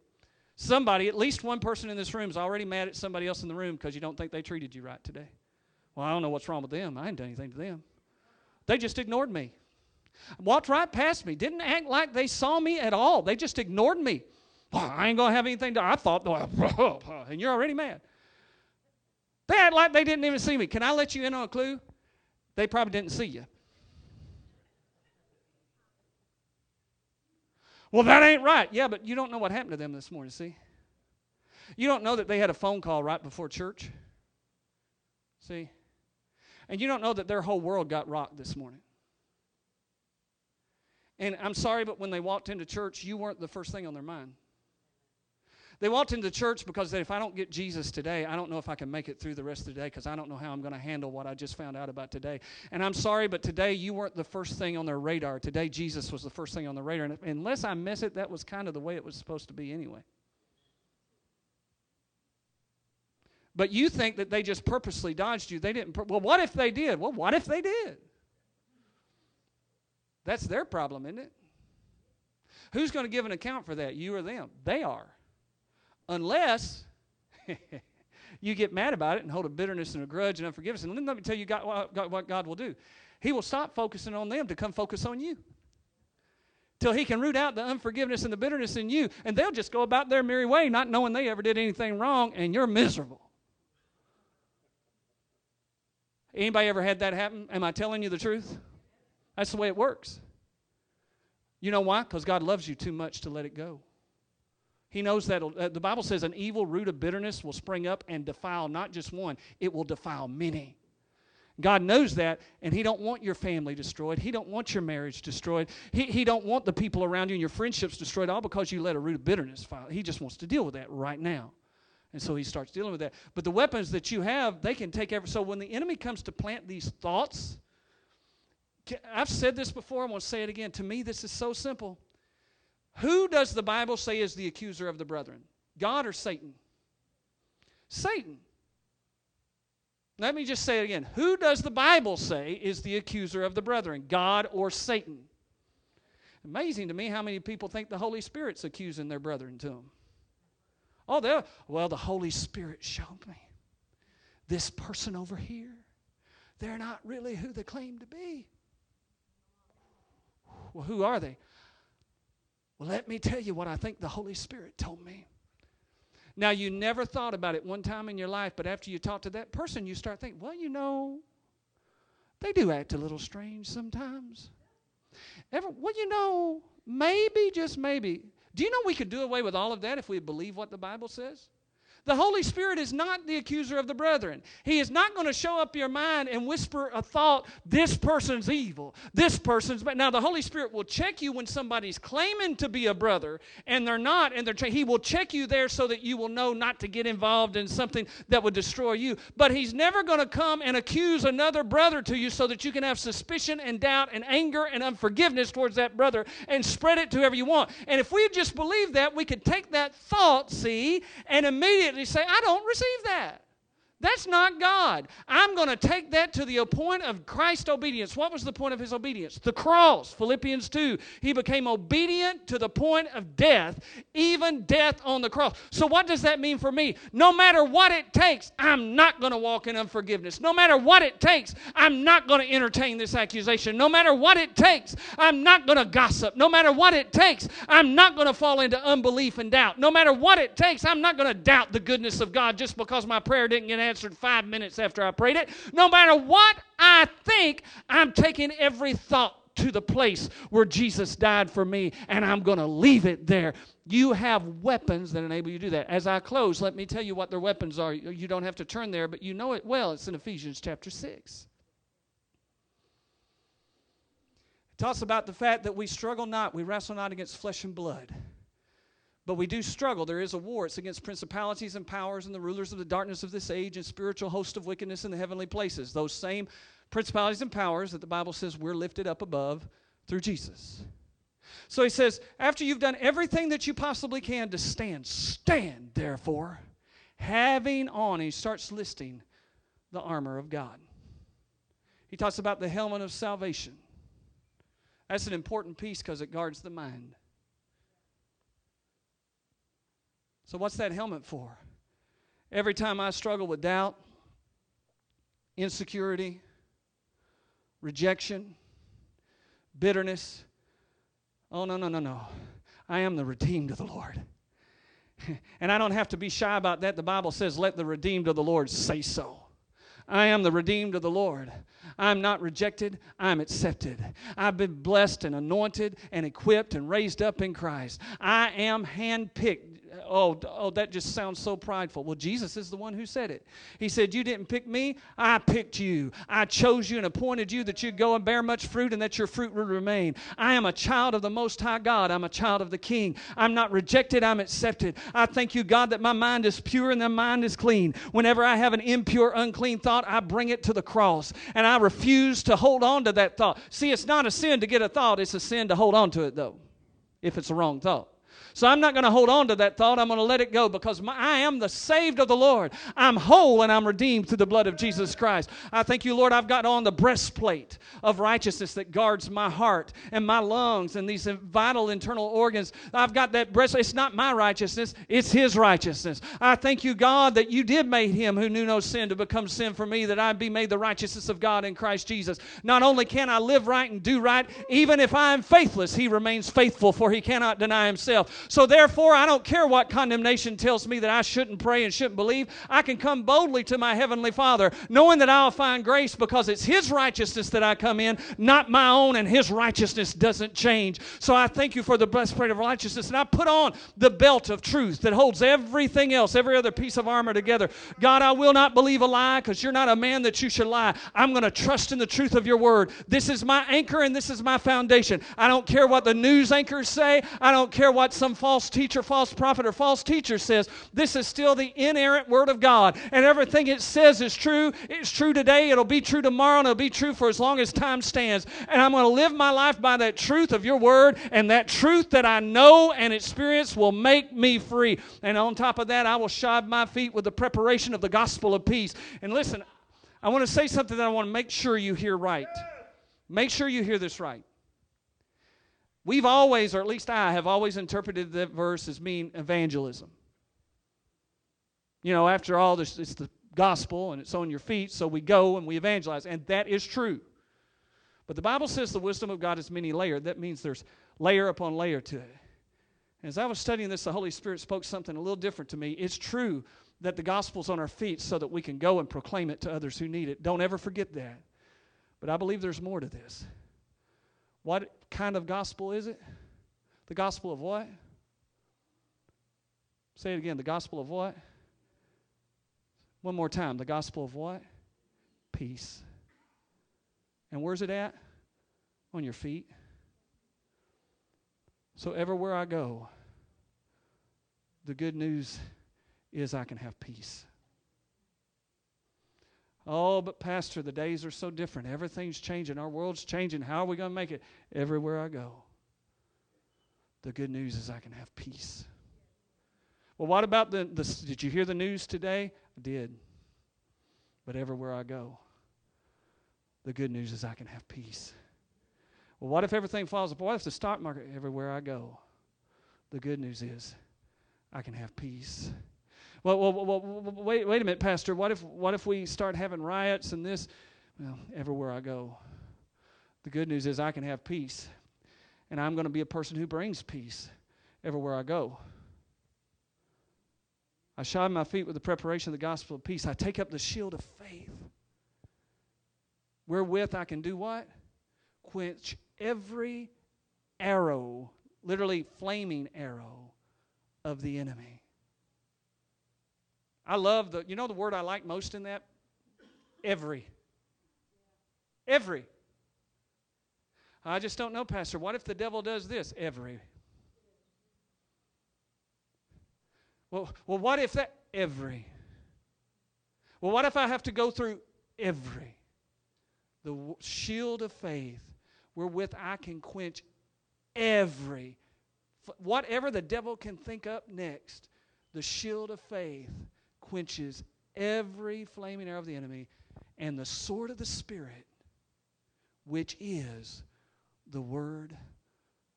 Somebody, at least one person in this room, is already mad at somebody else in the room because you don't think they treated you right today. Well, I don't know what's wrong with them. I didn't do anything to them. They just ignored me. Walked right past me. Didn't act like they saw me at all. They just ignored me. Well, I ain't going to have anything to. I thought, *laughs* and you're already mad. They act like they didn't even see me. Can I let you in on a clue? They probably didn't see you. Well, that ain't right. Yeah, but you don't know what happened to them this morning, see? You don't know that they had a phone call right before church. See? And you don't know that their whole world got rocked this morning. And I'm sorry, but when they walked into church, you weren't the first thing on their mind. They walked into church because if I don't get Jesus today, I don't know if I can make it through the rest of the day because I don't know how I'm going to handle what I just found out about today. And I'm sorry, but today you weren't the first thing on their radar. Today Jesus was the first thing on the radar. And unless I miss it, that was kind of the way it was supposed to be anyway. But you think that they just purposely dodged you. They didn't. Well, what if they did? Well, what if they did? That's their problem, isn't it? Who's going to give an account for that? You or them? They are unless *laughs* you get mad about it and hold a bitterness and a grudge and unforgiveness. And let me tell you God, what God will do. He will stop focusing on them to come focus on you. Till he can root out the unforgiveness and the bitterness in you. And they'll just go about their merry way, not knowing they ever did anything wrong, and you're miserable. Anybody ever had that happen? Am I telling you the truth? That's the way it works. You know why? Because God loves you too much to let it go. He knows that uh, the Bible says an evil root of bitterness will spring up and defile not just one, it will defile many. God knows that, and He don't want your family destroyed. He don't want your marriage destroyed. He, he don't want the people around you and your friendships destroyed all because you let a root of bitterness file. He just wants to deal with that right now. And so he starts dealing with that. But the weapons that you have, they can take every. So when the enemy comes to plant these thoughts, I've said this before, I'm going to say it again. To me, this is so simple. Who does the Bible say is the accuser of the brethren? God or Satan? Satan. Let me just say it again. Who does the Bible say is the accuser of the brethren? God or Satan? Amazing to me how many people think the Holy Spirit's accusing their brethren to them. Oh, well, the Holy Spirit showed me this person over here. They're not really who they claim to be. Well, who are they? Well, let me tell you what I think the Holy Spirit told me. Now, you never thought about it one time in your life, but after you talk to that person, you start thinking, well, you know, they do act a little strange sometimes. Ever, well, you know, maybe, just maybe. Do you know we could do away with all of that if we believe what the Bible says? The Holy Spirit is not the accuser of the brethren. He is not going to show up your mind and whisper a thought, this person's evil, this person's bad. Now, the Holy Spirit will check you when somebody's claiming to be a brother and they're not, and they're tra- He will check you there so that you will know not to get involved in something that would destroy you. But He's never going to come and accuse another brother to you so that you can have suspicion and doubt and anger and unforgiveness towards that brother and spread it to whoever you want. And if we just believe that, we could take that thought, see, and immediately immediately say, I don't receive that. That's not God. I'm going to take that to the point of Christ's obedience. What was the point of his obedience? The cross. Philippians 2. He became obedient to the point of death, even death on the cross. So, what does that mean for me? No matter what it takes, I'm not going to walk in unforgiveness. No matter what it takes, I'm not going to entertain this accusation. No matter what it takes, I'm not going to gossip. No matter what it takes, I'm not going to fall into unbelief and doubt. No matter what it takes, I'm not going to doubt the goodness of God just because my prayer didn't get answered answered five minutes after I prayed it. No matter what I think, I'm taking every thought to the place where Jesus died for me, and I'm going to leave it there. You have weapons that enable you to do that. As I close, let me tell you what their weapons are. You don't have to turn there, but you know it well. It's in Ephesians chapter 6. It talks about the fact that we struggle not, we wrestle not against flesh and blood. But we do struggle. There is a war. It's against principalities and powers and the rulers of the darkness of this age and spiritual host of wickedness in the heavenly places. Those same principalities and powers that the Bible says we're lifted up above through Jesus. So he says, after you've done everything that you possibly can to stand, stand therefore, having on, he starts listing the armor of God. He talks about the helmet of salvation. That's an important piece because it guards the mind. So, what's that helmet for? Every time I struggle with doubt, insecurity, rejection, bitterness. Oh, no, no, no, no. I am the redeemed of the Lord. *laughs* and I don't have to be shy about that. The Bible says, let the redeemed of the Lord say so. I am the redeemed of the Lord. I'm not rejected, I'm accepted. I've been blessed and anointed and equipped and raised up in Christ. I am handpicked oh, oh, that just sounds so prideful. Well, Jesus is the one who said it. He said, You didn't pick me, I picked you. I chose you and appointed you that you'd go and bear much fruit and that your fruit would remain. I am a child of the Most High God. I'm a child of the King. I'm not rejected, I'm accepted. I thank you, God, that my mind is pure and my mind is clean. Whenever I have an impure, unclean thought, I bring it to the cross and I refuse to hold on to that thought. See, it's not a sin to get a thought, it's a sin to hold on to it, though, if it's a wrong thought. So I'm not going to hold on to that thought. I'm going to let it go because my, I am the saved of the Lord. I'm whole and I'm redeemed through the blood of Jesus Christ. I thank you, Lord, I've got on the breastplate of righteousness that guards my heart and my lungs and these vital internal organs. I've got that breastplate. It's not my righteousness, it's His righteousness. I thank you, God, that you did make Him who knew no sin to become sin for me, that I be made the righteousness of God in Christ Jesus. Not only can I live right and do right, even if I am faithless, He remains faithful, for He cannot deny Himself. So therefore, I don't care what condemnation tells me that I shouldn't pray and shouldn't believe. I can come boldly to my Heavenly Father, knowing that I'll find grace because it's His righteousness that I come in, not my own, and His righteousness doesn't change. So I thank you for the breastplate of righteousness. And I put on the belt of truth that holds everything else, every other piece of armor together. God, I will not believe a lie because you're not a man that you should lie. I'm going to trust in the truth of your word. This is my anchor and this is my foundation. I don't care what the news anchors say. I don't care what some false teacher, false prophet, or false teacher says. This is still the inerrant Word of God. And everything it says is true. It's true today. It'll be true tomorrow. And it'll be true for as long as time stands. And I'm going to live my life by that truth of your Word. And that truth that I know and experience will make me free. And on top of that, I will shod my feet with the preparation of the gospel of peace. And listen, I want to say something that I want to make sure you hear right. Make sure you hear this right. We've always, or at least I have always interpreted that verse as mean evangelism. You know, after all, it's the gospel and it's on your feet, so we go and we evangelize, and that is true. But the Bible says the wisdom of God is many layered. That means there's layer upon layer to it. As I was studying this, the Holy Spirit spoke something a little different to me. It's true that the gospel's on our feet so that we can go and proclaim it to others who need it. Don't ever forget that. But I believe there's more to this. What kind of gospel is it? The gospel of what? Say it again. The gospel of what? One more time. The gospel of what? Peace. And where's it at? On your feet. So everywhere I go, the good news is I can have peace. Oh, but Pastor, the days are so different. Everything's changing. Our world's changing. How are we going to make it? Everywhere I go. The good news is I can have peace. Well, what about the, the did you hear the news today? I did. But everywhere I go, the good news is I can have peace. Well, what if everything falls apart? What if the stock market, everywhere I go, the good news is I can have peace. Well, well, well, wait, wait a minute, Pastor. What if, what if we start having riots and this? Well, everywhere I go, the good news is I can have peace. And I'm going to be a person who brings peace everywhere I go. I shod my feet with the preparation of the gospel of peace. I take up the shield of faith. Wherewith I can do what? Quench every arrow, literally flaming arrow of the enemy. I love the, you know the word I like most in that? Every. Every. I just don't know, Pastor. What if the devil does this? Every. Well, well, what if that? Every. Well, what if I have to go through every? The shield of faith wherewith I can quench every, whatever the devil can think up next, the shield of faith quenches every flaming arrow of the enemy and the sword of the Spirit, which is the Word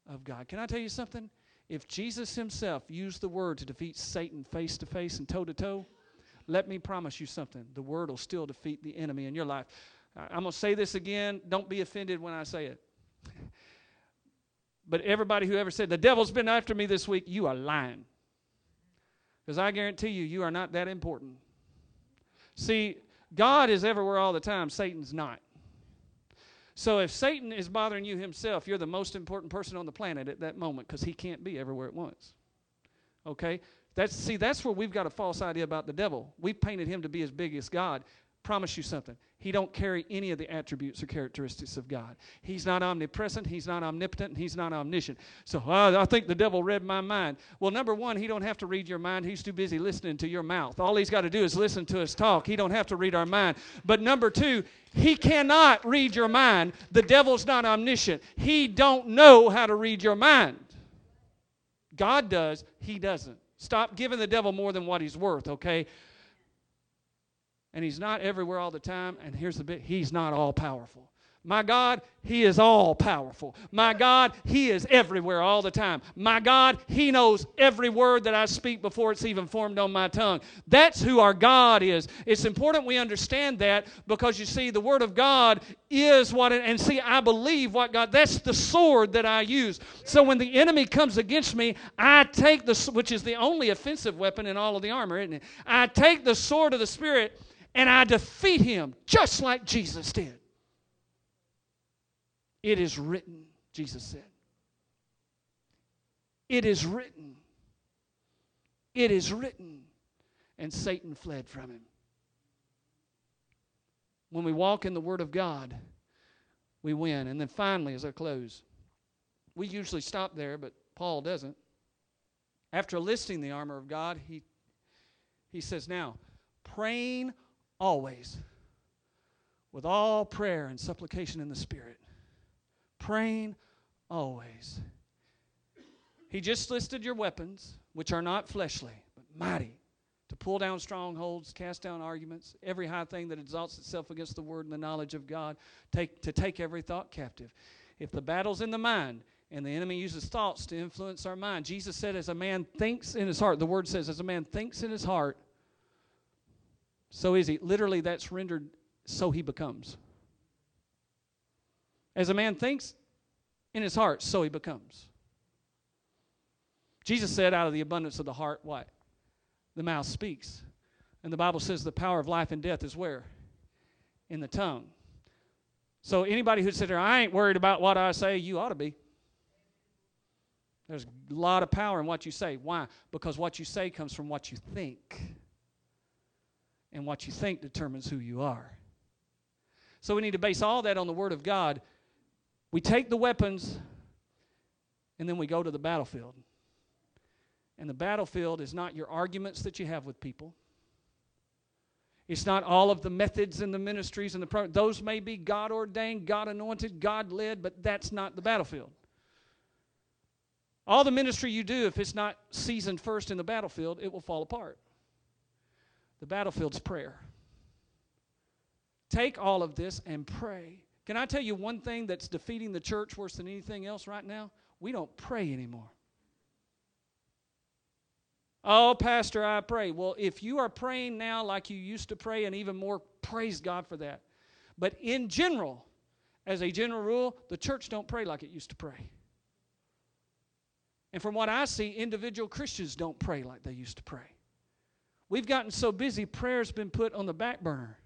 of God. Can I tell you something? If Jesus himself used the Word to defeat Satan face to face and toe to toe, let me promise you something. The Word will still defeat the enemy in your life. I'm going to say this again. Don't be offended when I say it. *laughs* But everybody who ever said, the devil's been after me this week, you are lying. Because I guarantee you, you are not that important. See, God is everywhere all the time, Satan's not. So if Satan is bothering you himself, you're the most important person on the planet at that moment because he can't be everywhere at once. Okay? That's see, that's where we've got a false idea about the devil. We've painted him to be as big as God promise you something. He don't carry any of the attributes or characteristics of God. He's not omnipresent, he's not omnipotent, and he's not omniscient. So uh, I think the devil read my mind. Well, number one, he don't have to read your mind. He's too busy listening to your mouth. All he's got to do is listen to us talk. He don't have to read our mind. But number two, he cannot read your mind. The devil's not omniscient. He don't know how to read your mind. God does, he doesn't. Stop giving the devil more than what he's worth, okay? And He's not everywhere all the time. And here's the bit He's not all powerful. My God, He is all powerful. My God, He is everywhere all the time. My God, He knows every word that I speak before it's even formed on my tongue. That's who our God is. It's important we understand that because you see, the Word of God is what, it, and see, I believe what God, that's the sword that I use. So when the enemy comes against me, I take the, which is the only offensive weapon in all of the armor, isn't it? I take the sword of the Spirit and I defeat him just like Jesus did. It is written, Jesus said. It is written. It is written. And Satan fled from him. When we walk in the Word of God, we win. And then finally, as I close, we usually stop there, but Paul doesn't. After listing the armor of God, he, he says, Now, praying always with all prayer and supplication in the Spirit. Praying always. He just listed your weapons, which are not fleshly, but mighty, to pull down strongholds, cast down arguments, every high thing that exalts itself against the word and the knowledge of God, take, to take every thought captive. If the battle's in the mind, and the enemy uses thoughts to influence our mind. Jesus said, as a man thinks in his heart, the word says, as a man thinks in his heart, so is he. Literally, that's rendered so he becomes. As a man thinks in his heart, so he becomes. Jesus said, out of the abundance of the heart, what? The mouth speaks. And the Bible says the power of life and death is where? In the tongue. So anybody who said, there, I ain't worried about what I say, you ought to be. There's a lot of power in what you say. Why? Because what you say comes from what you think and what you think determines who you are. So we need to base all that on the Word of God. We take the weapons and then we go to the battlefield. And the battlefield is not your arguments that you have with people. It's not all of the methods and the ministries and the pro- those may be God ordained, God anointed, God led, but that's not the battlefield. All the ministry you do, if it's not seasoned first in the battlefield, it will fall apart. The battlefield's prayer. Take all of this and pray. Can I tell you one thing that's defeating the church worse than anything else right now? We don't pray anymore. Oh, Pastor, I pray. Well, if you are praying now like you used to pray, and even more, praise God for that. But in general, as a general rule, the church don't pray like it used to pray. And from what I see, individual Christians don't pray like they used to pray. We've gotten so busy, prayer's been put on the back burner.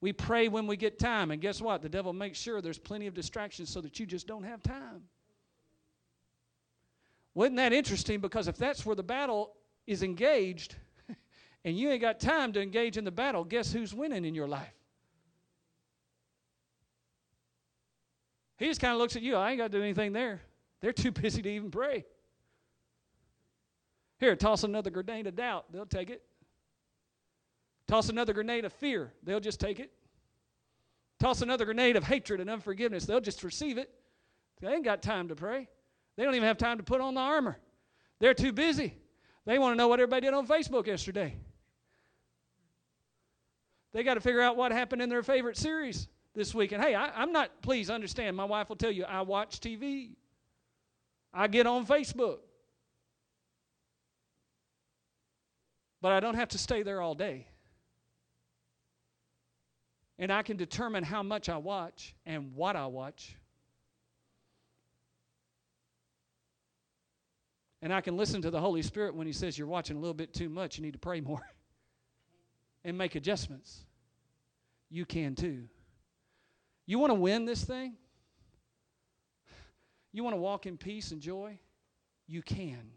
We pray when we get time, and guess what? The devil makes sure there's plenty of distractions so that you just don't have time. Wasn't that interesting? Because if that's where the battle is engaged, *laughs* and you ain't got time to engage in the battle, guess who's winning in your life? He just kind of looks at you. I ain't got to do anything there. They're too *laughs* busy to even pray. Here, toss another grenade of doubt. They'll take it. Toss another grenade of fear, they'll just take it. Toss another grenade of hatred and unforgiveness, they'll just receive it. They ain't got time to pray. They don't even have time to put on the armor. They're too busy. They want to know what everybody did on Facebook yesterday. They got to figure out what happened in their favorite series this week. And hey, I, am not, please understand, my wife will tell you, I watch TV, I get on Facebook. But I don't have to stay there all day and I can determine how much I watch and what I watch. And I can listen to the Holy Spirit when He says, You're watching a little bit too much, you need to pray more *laughs* and make adjustments. You can too. You want to win this thing? You want to walk in peace and joy? You can.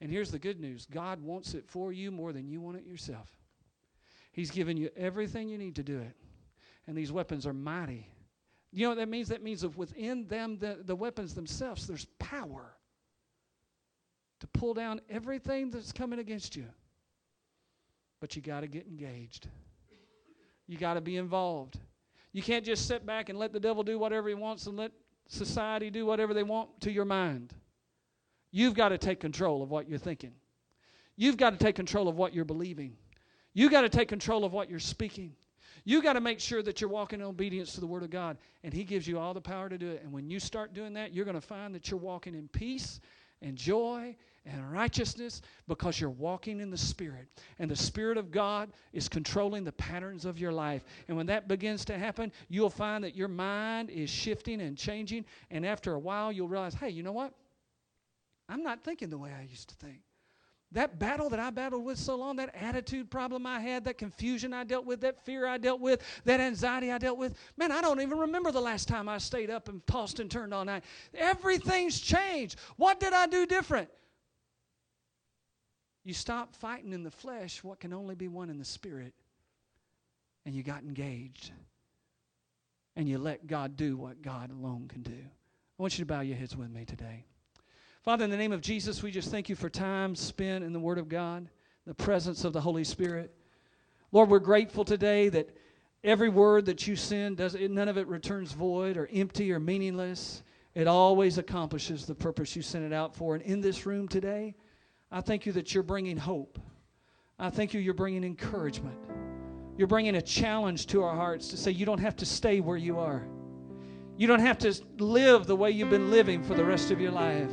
And here's the good news God wants it for you more than you want it yourself. He's given you everything you need to do it and these weapons are mighty. You know what that means? That means that within them, the, the weapons themselves, there's power to pull down everything that's coming against you. But you got to get engaged. You got to be involved. You can't just sit back and let the devil do whatever he wants and let society do whatever they want to your mind. You've got to take control of what you're thinking. You've got to take control of what you're believing. You've got to take control of what you're speaking. You got to make sure that you're walking in obedience to the Word of God, and He gives you all the power to do it. And when you start doing that, you're going to find that you're walking in peace and joy and righteousness because you're walking in the Spirit. And the Spirit of God is controlling the patterns of your life. And when that begins to happen, you'll find that your mind is shifting and changing. And after a while, you'll realize, hey, you know what? I'm not thinking the way I used to think that battle that I battled with so long, that attitude problem I had, that confusion I dealt with, that fear I dealt with, that anxiety I dealt with, man, I don't even remember the last time I stayed up and tossed and turned all night. Everything's changed. What did I do different? You stop fighting in the flesh what can only be won in the spirit, and you got engaged. And you let God do what God alone can do. I want you to bow your heads with me today. Father, in the name of Jesus, we just thank you for time spent in the Word of God, the presence of the Holy Spirit. Lord, we're grateful today that every word that you send, does, none of it returns void or empty or meaningless. It always accomplishes the purpose you sent it out for. And in this room today, I thank you that you're bringing hope. I thank you you're bringing encouragement. You're bringing a challenge to our hearts to say you don't have to stay where you are. You don't have to live the way you've been living for the rest of your life.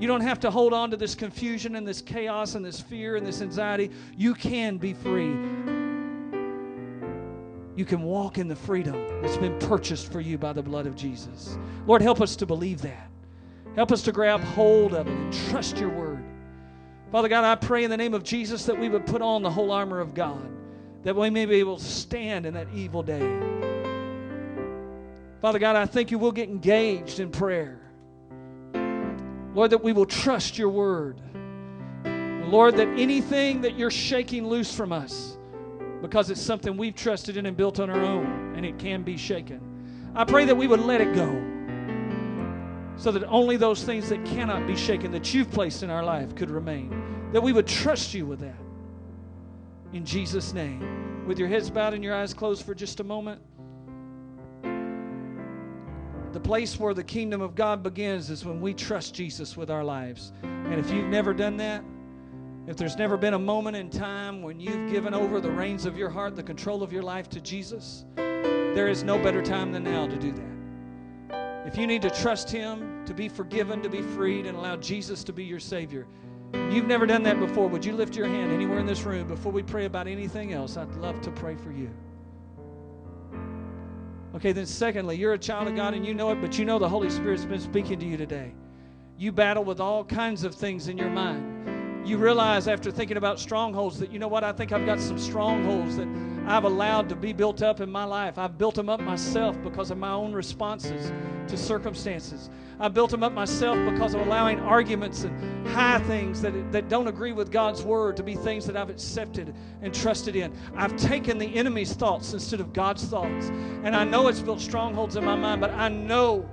You don't have to hold on to this confusion and this chaos and this fear and this anxiety. You can be free. You can walk in the freedom that's been purchased for you by the blood of Jesus. Lord, help us to believe that. Help us to grab hold of it and trust your word. Father God, I pray in the name of Jesus that we would put on the whole armor of God, that we may be able to stand in that evil day. Father God, I think you will get engaged in prayer. Lord, that we will trust your word. Lord, that anything that you're shaking loose from us, because it's something we've trusted in and built on our own, and it can be shaken. I pray that we would let it go so that only those things that cannot be shaken that you've placed in our life could remain. That we would trust you with that. In Jesus' name. With your heads bowed and your eyes closed for just a moment. The place where the kingdom of God begins is when we trust Jesus with our lives. And if you've never done that, if there's never been a moment in time when you've given over the reins of your heart, the control of your life to Jesus, there is no better time than now to do that. If you need to trust Him, to be forgiven, to be freed, and allow Jesus to be your Savior, you've never done that before, would you lift your hand anywhere in this room before we pray about anything else? I'd love to pray for you. Okay, then secondly, you're a child of God and you know it, but you know the Holy Spirit's been speaking to you today. You battle with all kinds of things in your mind. you realize after thinking about strongholds that, you know what, I think I've got some strongholds that I've allowed to be built up in my life. I've built them up myself because of my own responses to circumstances. I built them up myself because of allowing arguments and high things that, that don't agree with God's word to be things that I've accepted and trusted in. I've taken the enemy's thoughts instead of God's thoughts. And I know it's built strongholds in my mind, but I know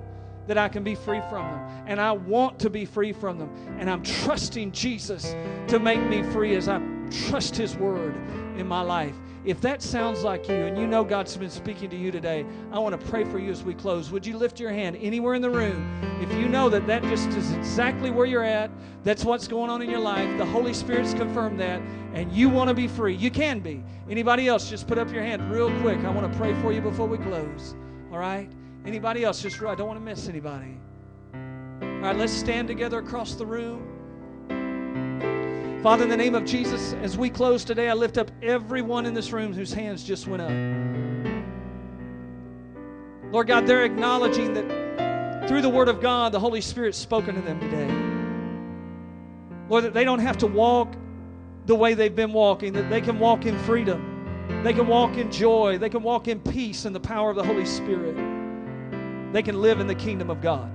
that I can be free from them. And I want to be free from them. And I'm trusting Jesus to make me free as I trust His word in my life. If that sounds like you and you know God's been speaking to you today, I want to pray for you as we close. Would you lift your hand anywhere in the room? If you know that that just is exactly where you're at, that's what's going on in your life, the Holy Spirit's confirmed that, and you want to be free, you can be. Anybody else, just put up your hand real quick. I want to pray for you before we close. All right? Anybody else? Just I don't want to miss anybody. All right, let's stand together across the room. Father, in the name of Jesus, as we close today, I lift up everyone in this room whose hands just went up. Lord God, they're acknowledging that through the Word of God, the Holy Spirit's spoken to them today. Lord, that they don't have to walk the way they've been walking, that they can walk in freedom, they can walk in joy, they can walk in peace and the power of the Holy Spirit. They can live in the kingdom of God.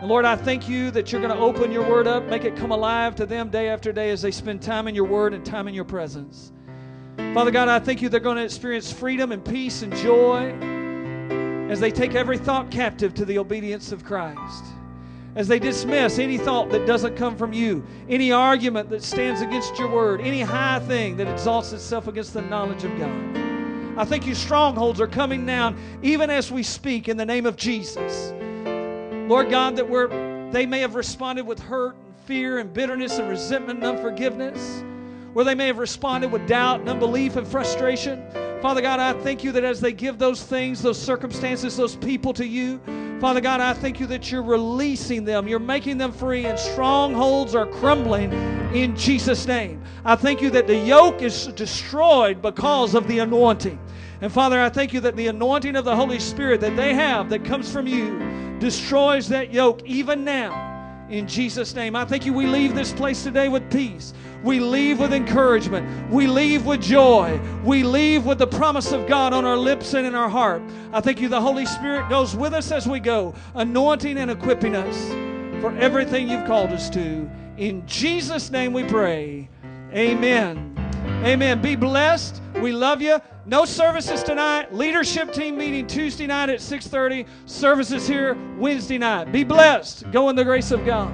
And Lord, I thank you that you're going to open your word up, make it come alive to them day after day as they spend time in your word and time in your presence. Father God, I thank you they're going to experience freedom and peace and joy as they take every thought captive to the obedience of Christ. As they dismiss any thought that doesn't come from you, any argument that stands against your word, any high thing that exalts itself against the knowledge of God. I think you strongholds are coming down even as we speak in the name of Jesus. Lord God, that we're, they may have responded with hurt and fear and bitterness and resentment and unforgiveness, where they may have responded with doubt and unbelief and frustration. Father God, I thank you that as they give those things, those circumstances, those people to you, Father God, I thank you that you're releasing them. You're making them free, and strongholds are crumbling in Jesus' name. I thank you that the yoke is destroyed because of the anointing. And Father, I thank you that the anointing of the Holy Spirit that they have that comes from you destroys that yoke even now. In Jesus' name, I thank you. We leave this place today with peace. We leave with encouragement. We leave with joy. We leave with the promise of God on our lips and in our heart. I thank you. The Holy Spirit goes with us as we go, anointing and equipping us for everything you've called us to. In Jesus' name we pray. Amen. Amen. Be blessed. We love you. No services tonight. Leadership team meeting Tuesday night at 6:30. Services here Wednesday night. Be blessed. Go in the grace of God.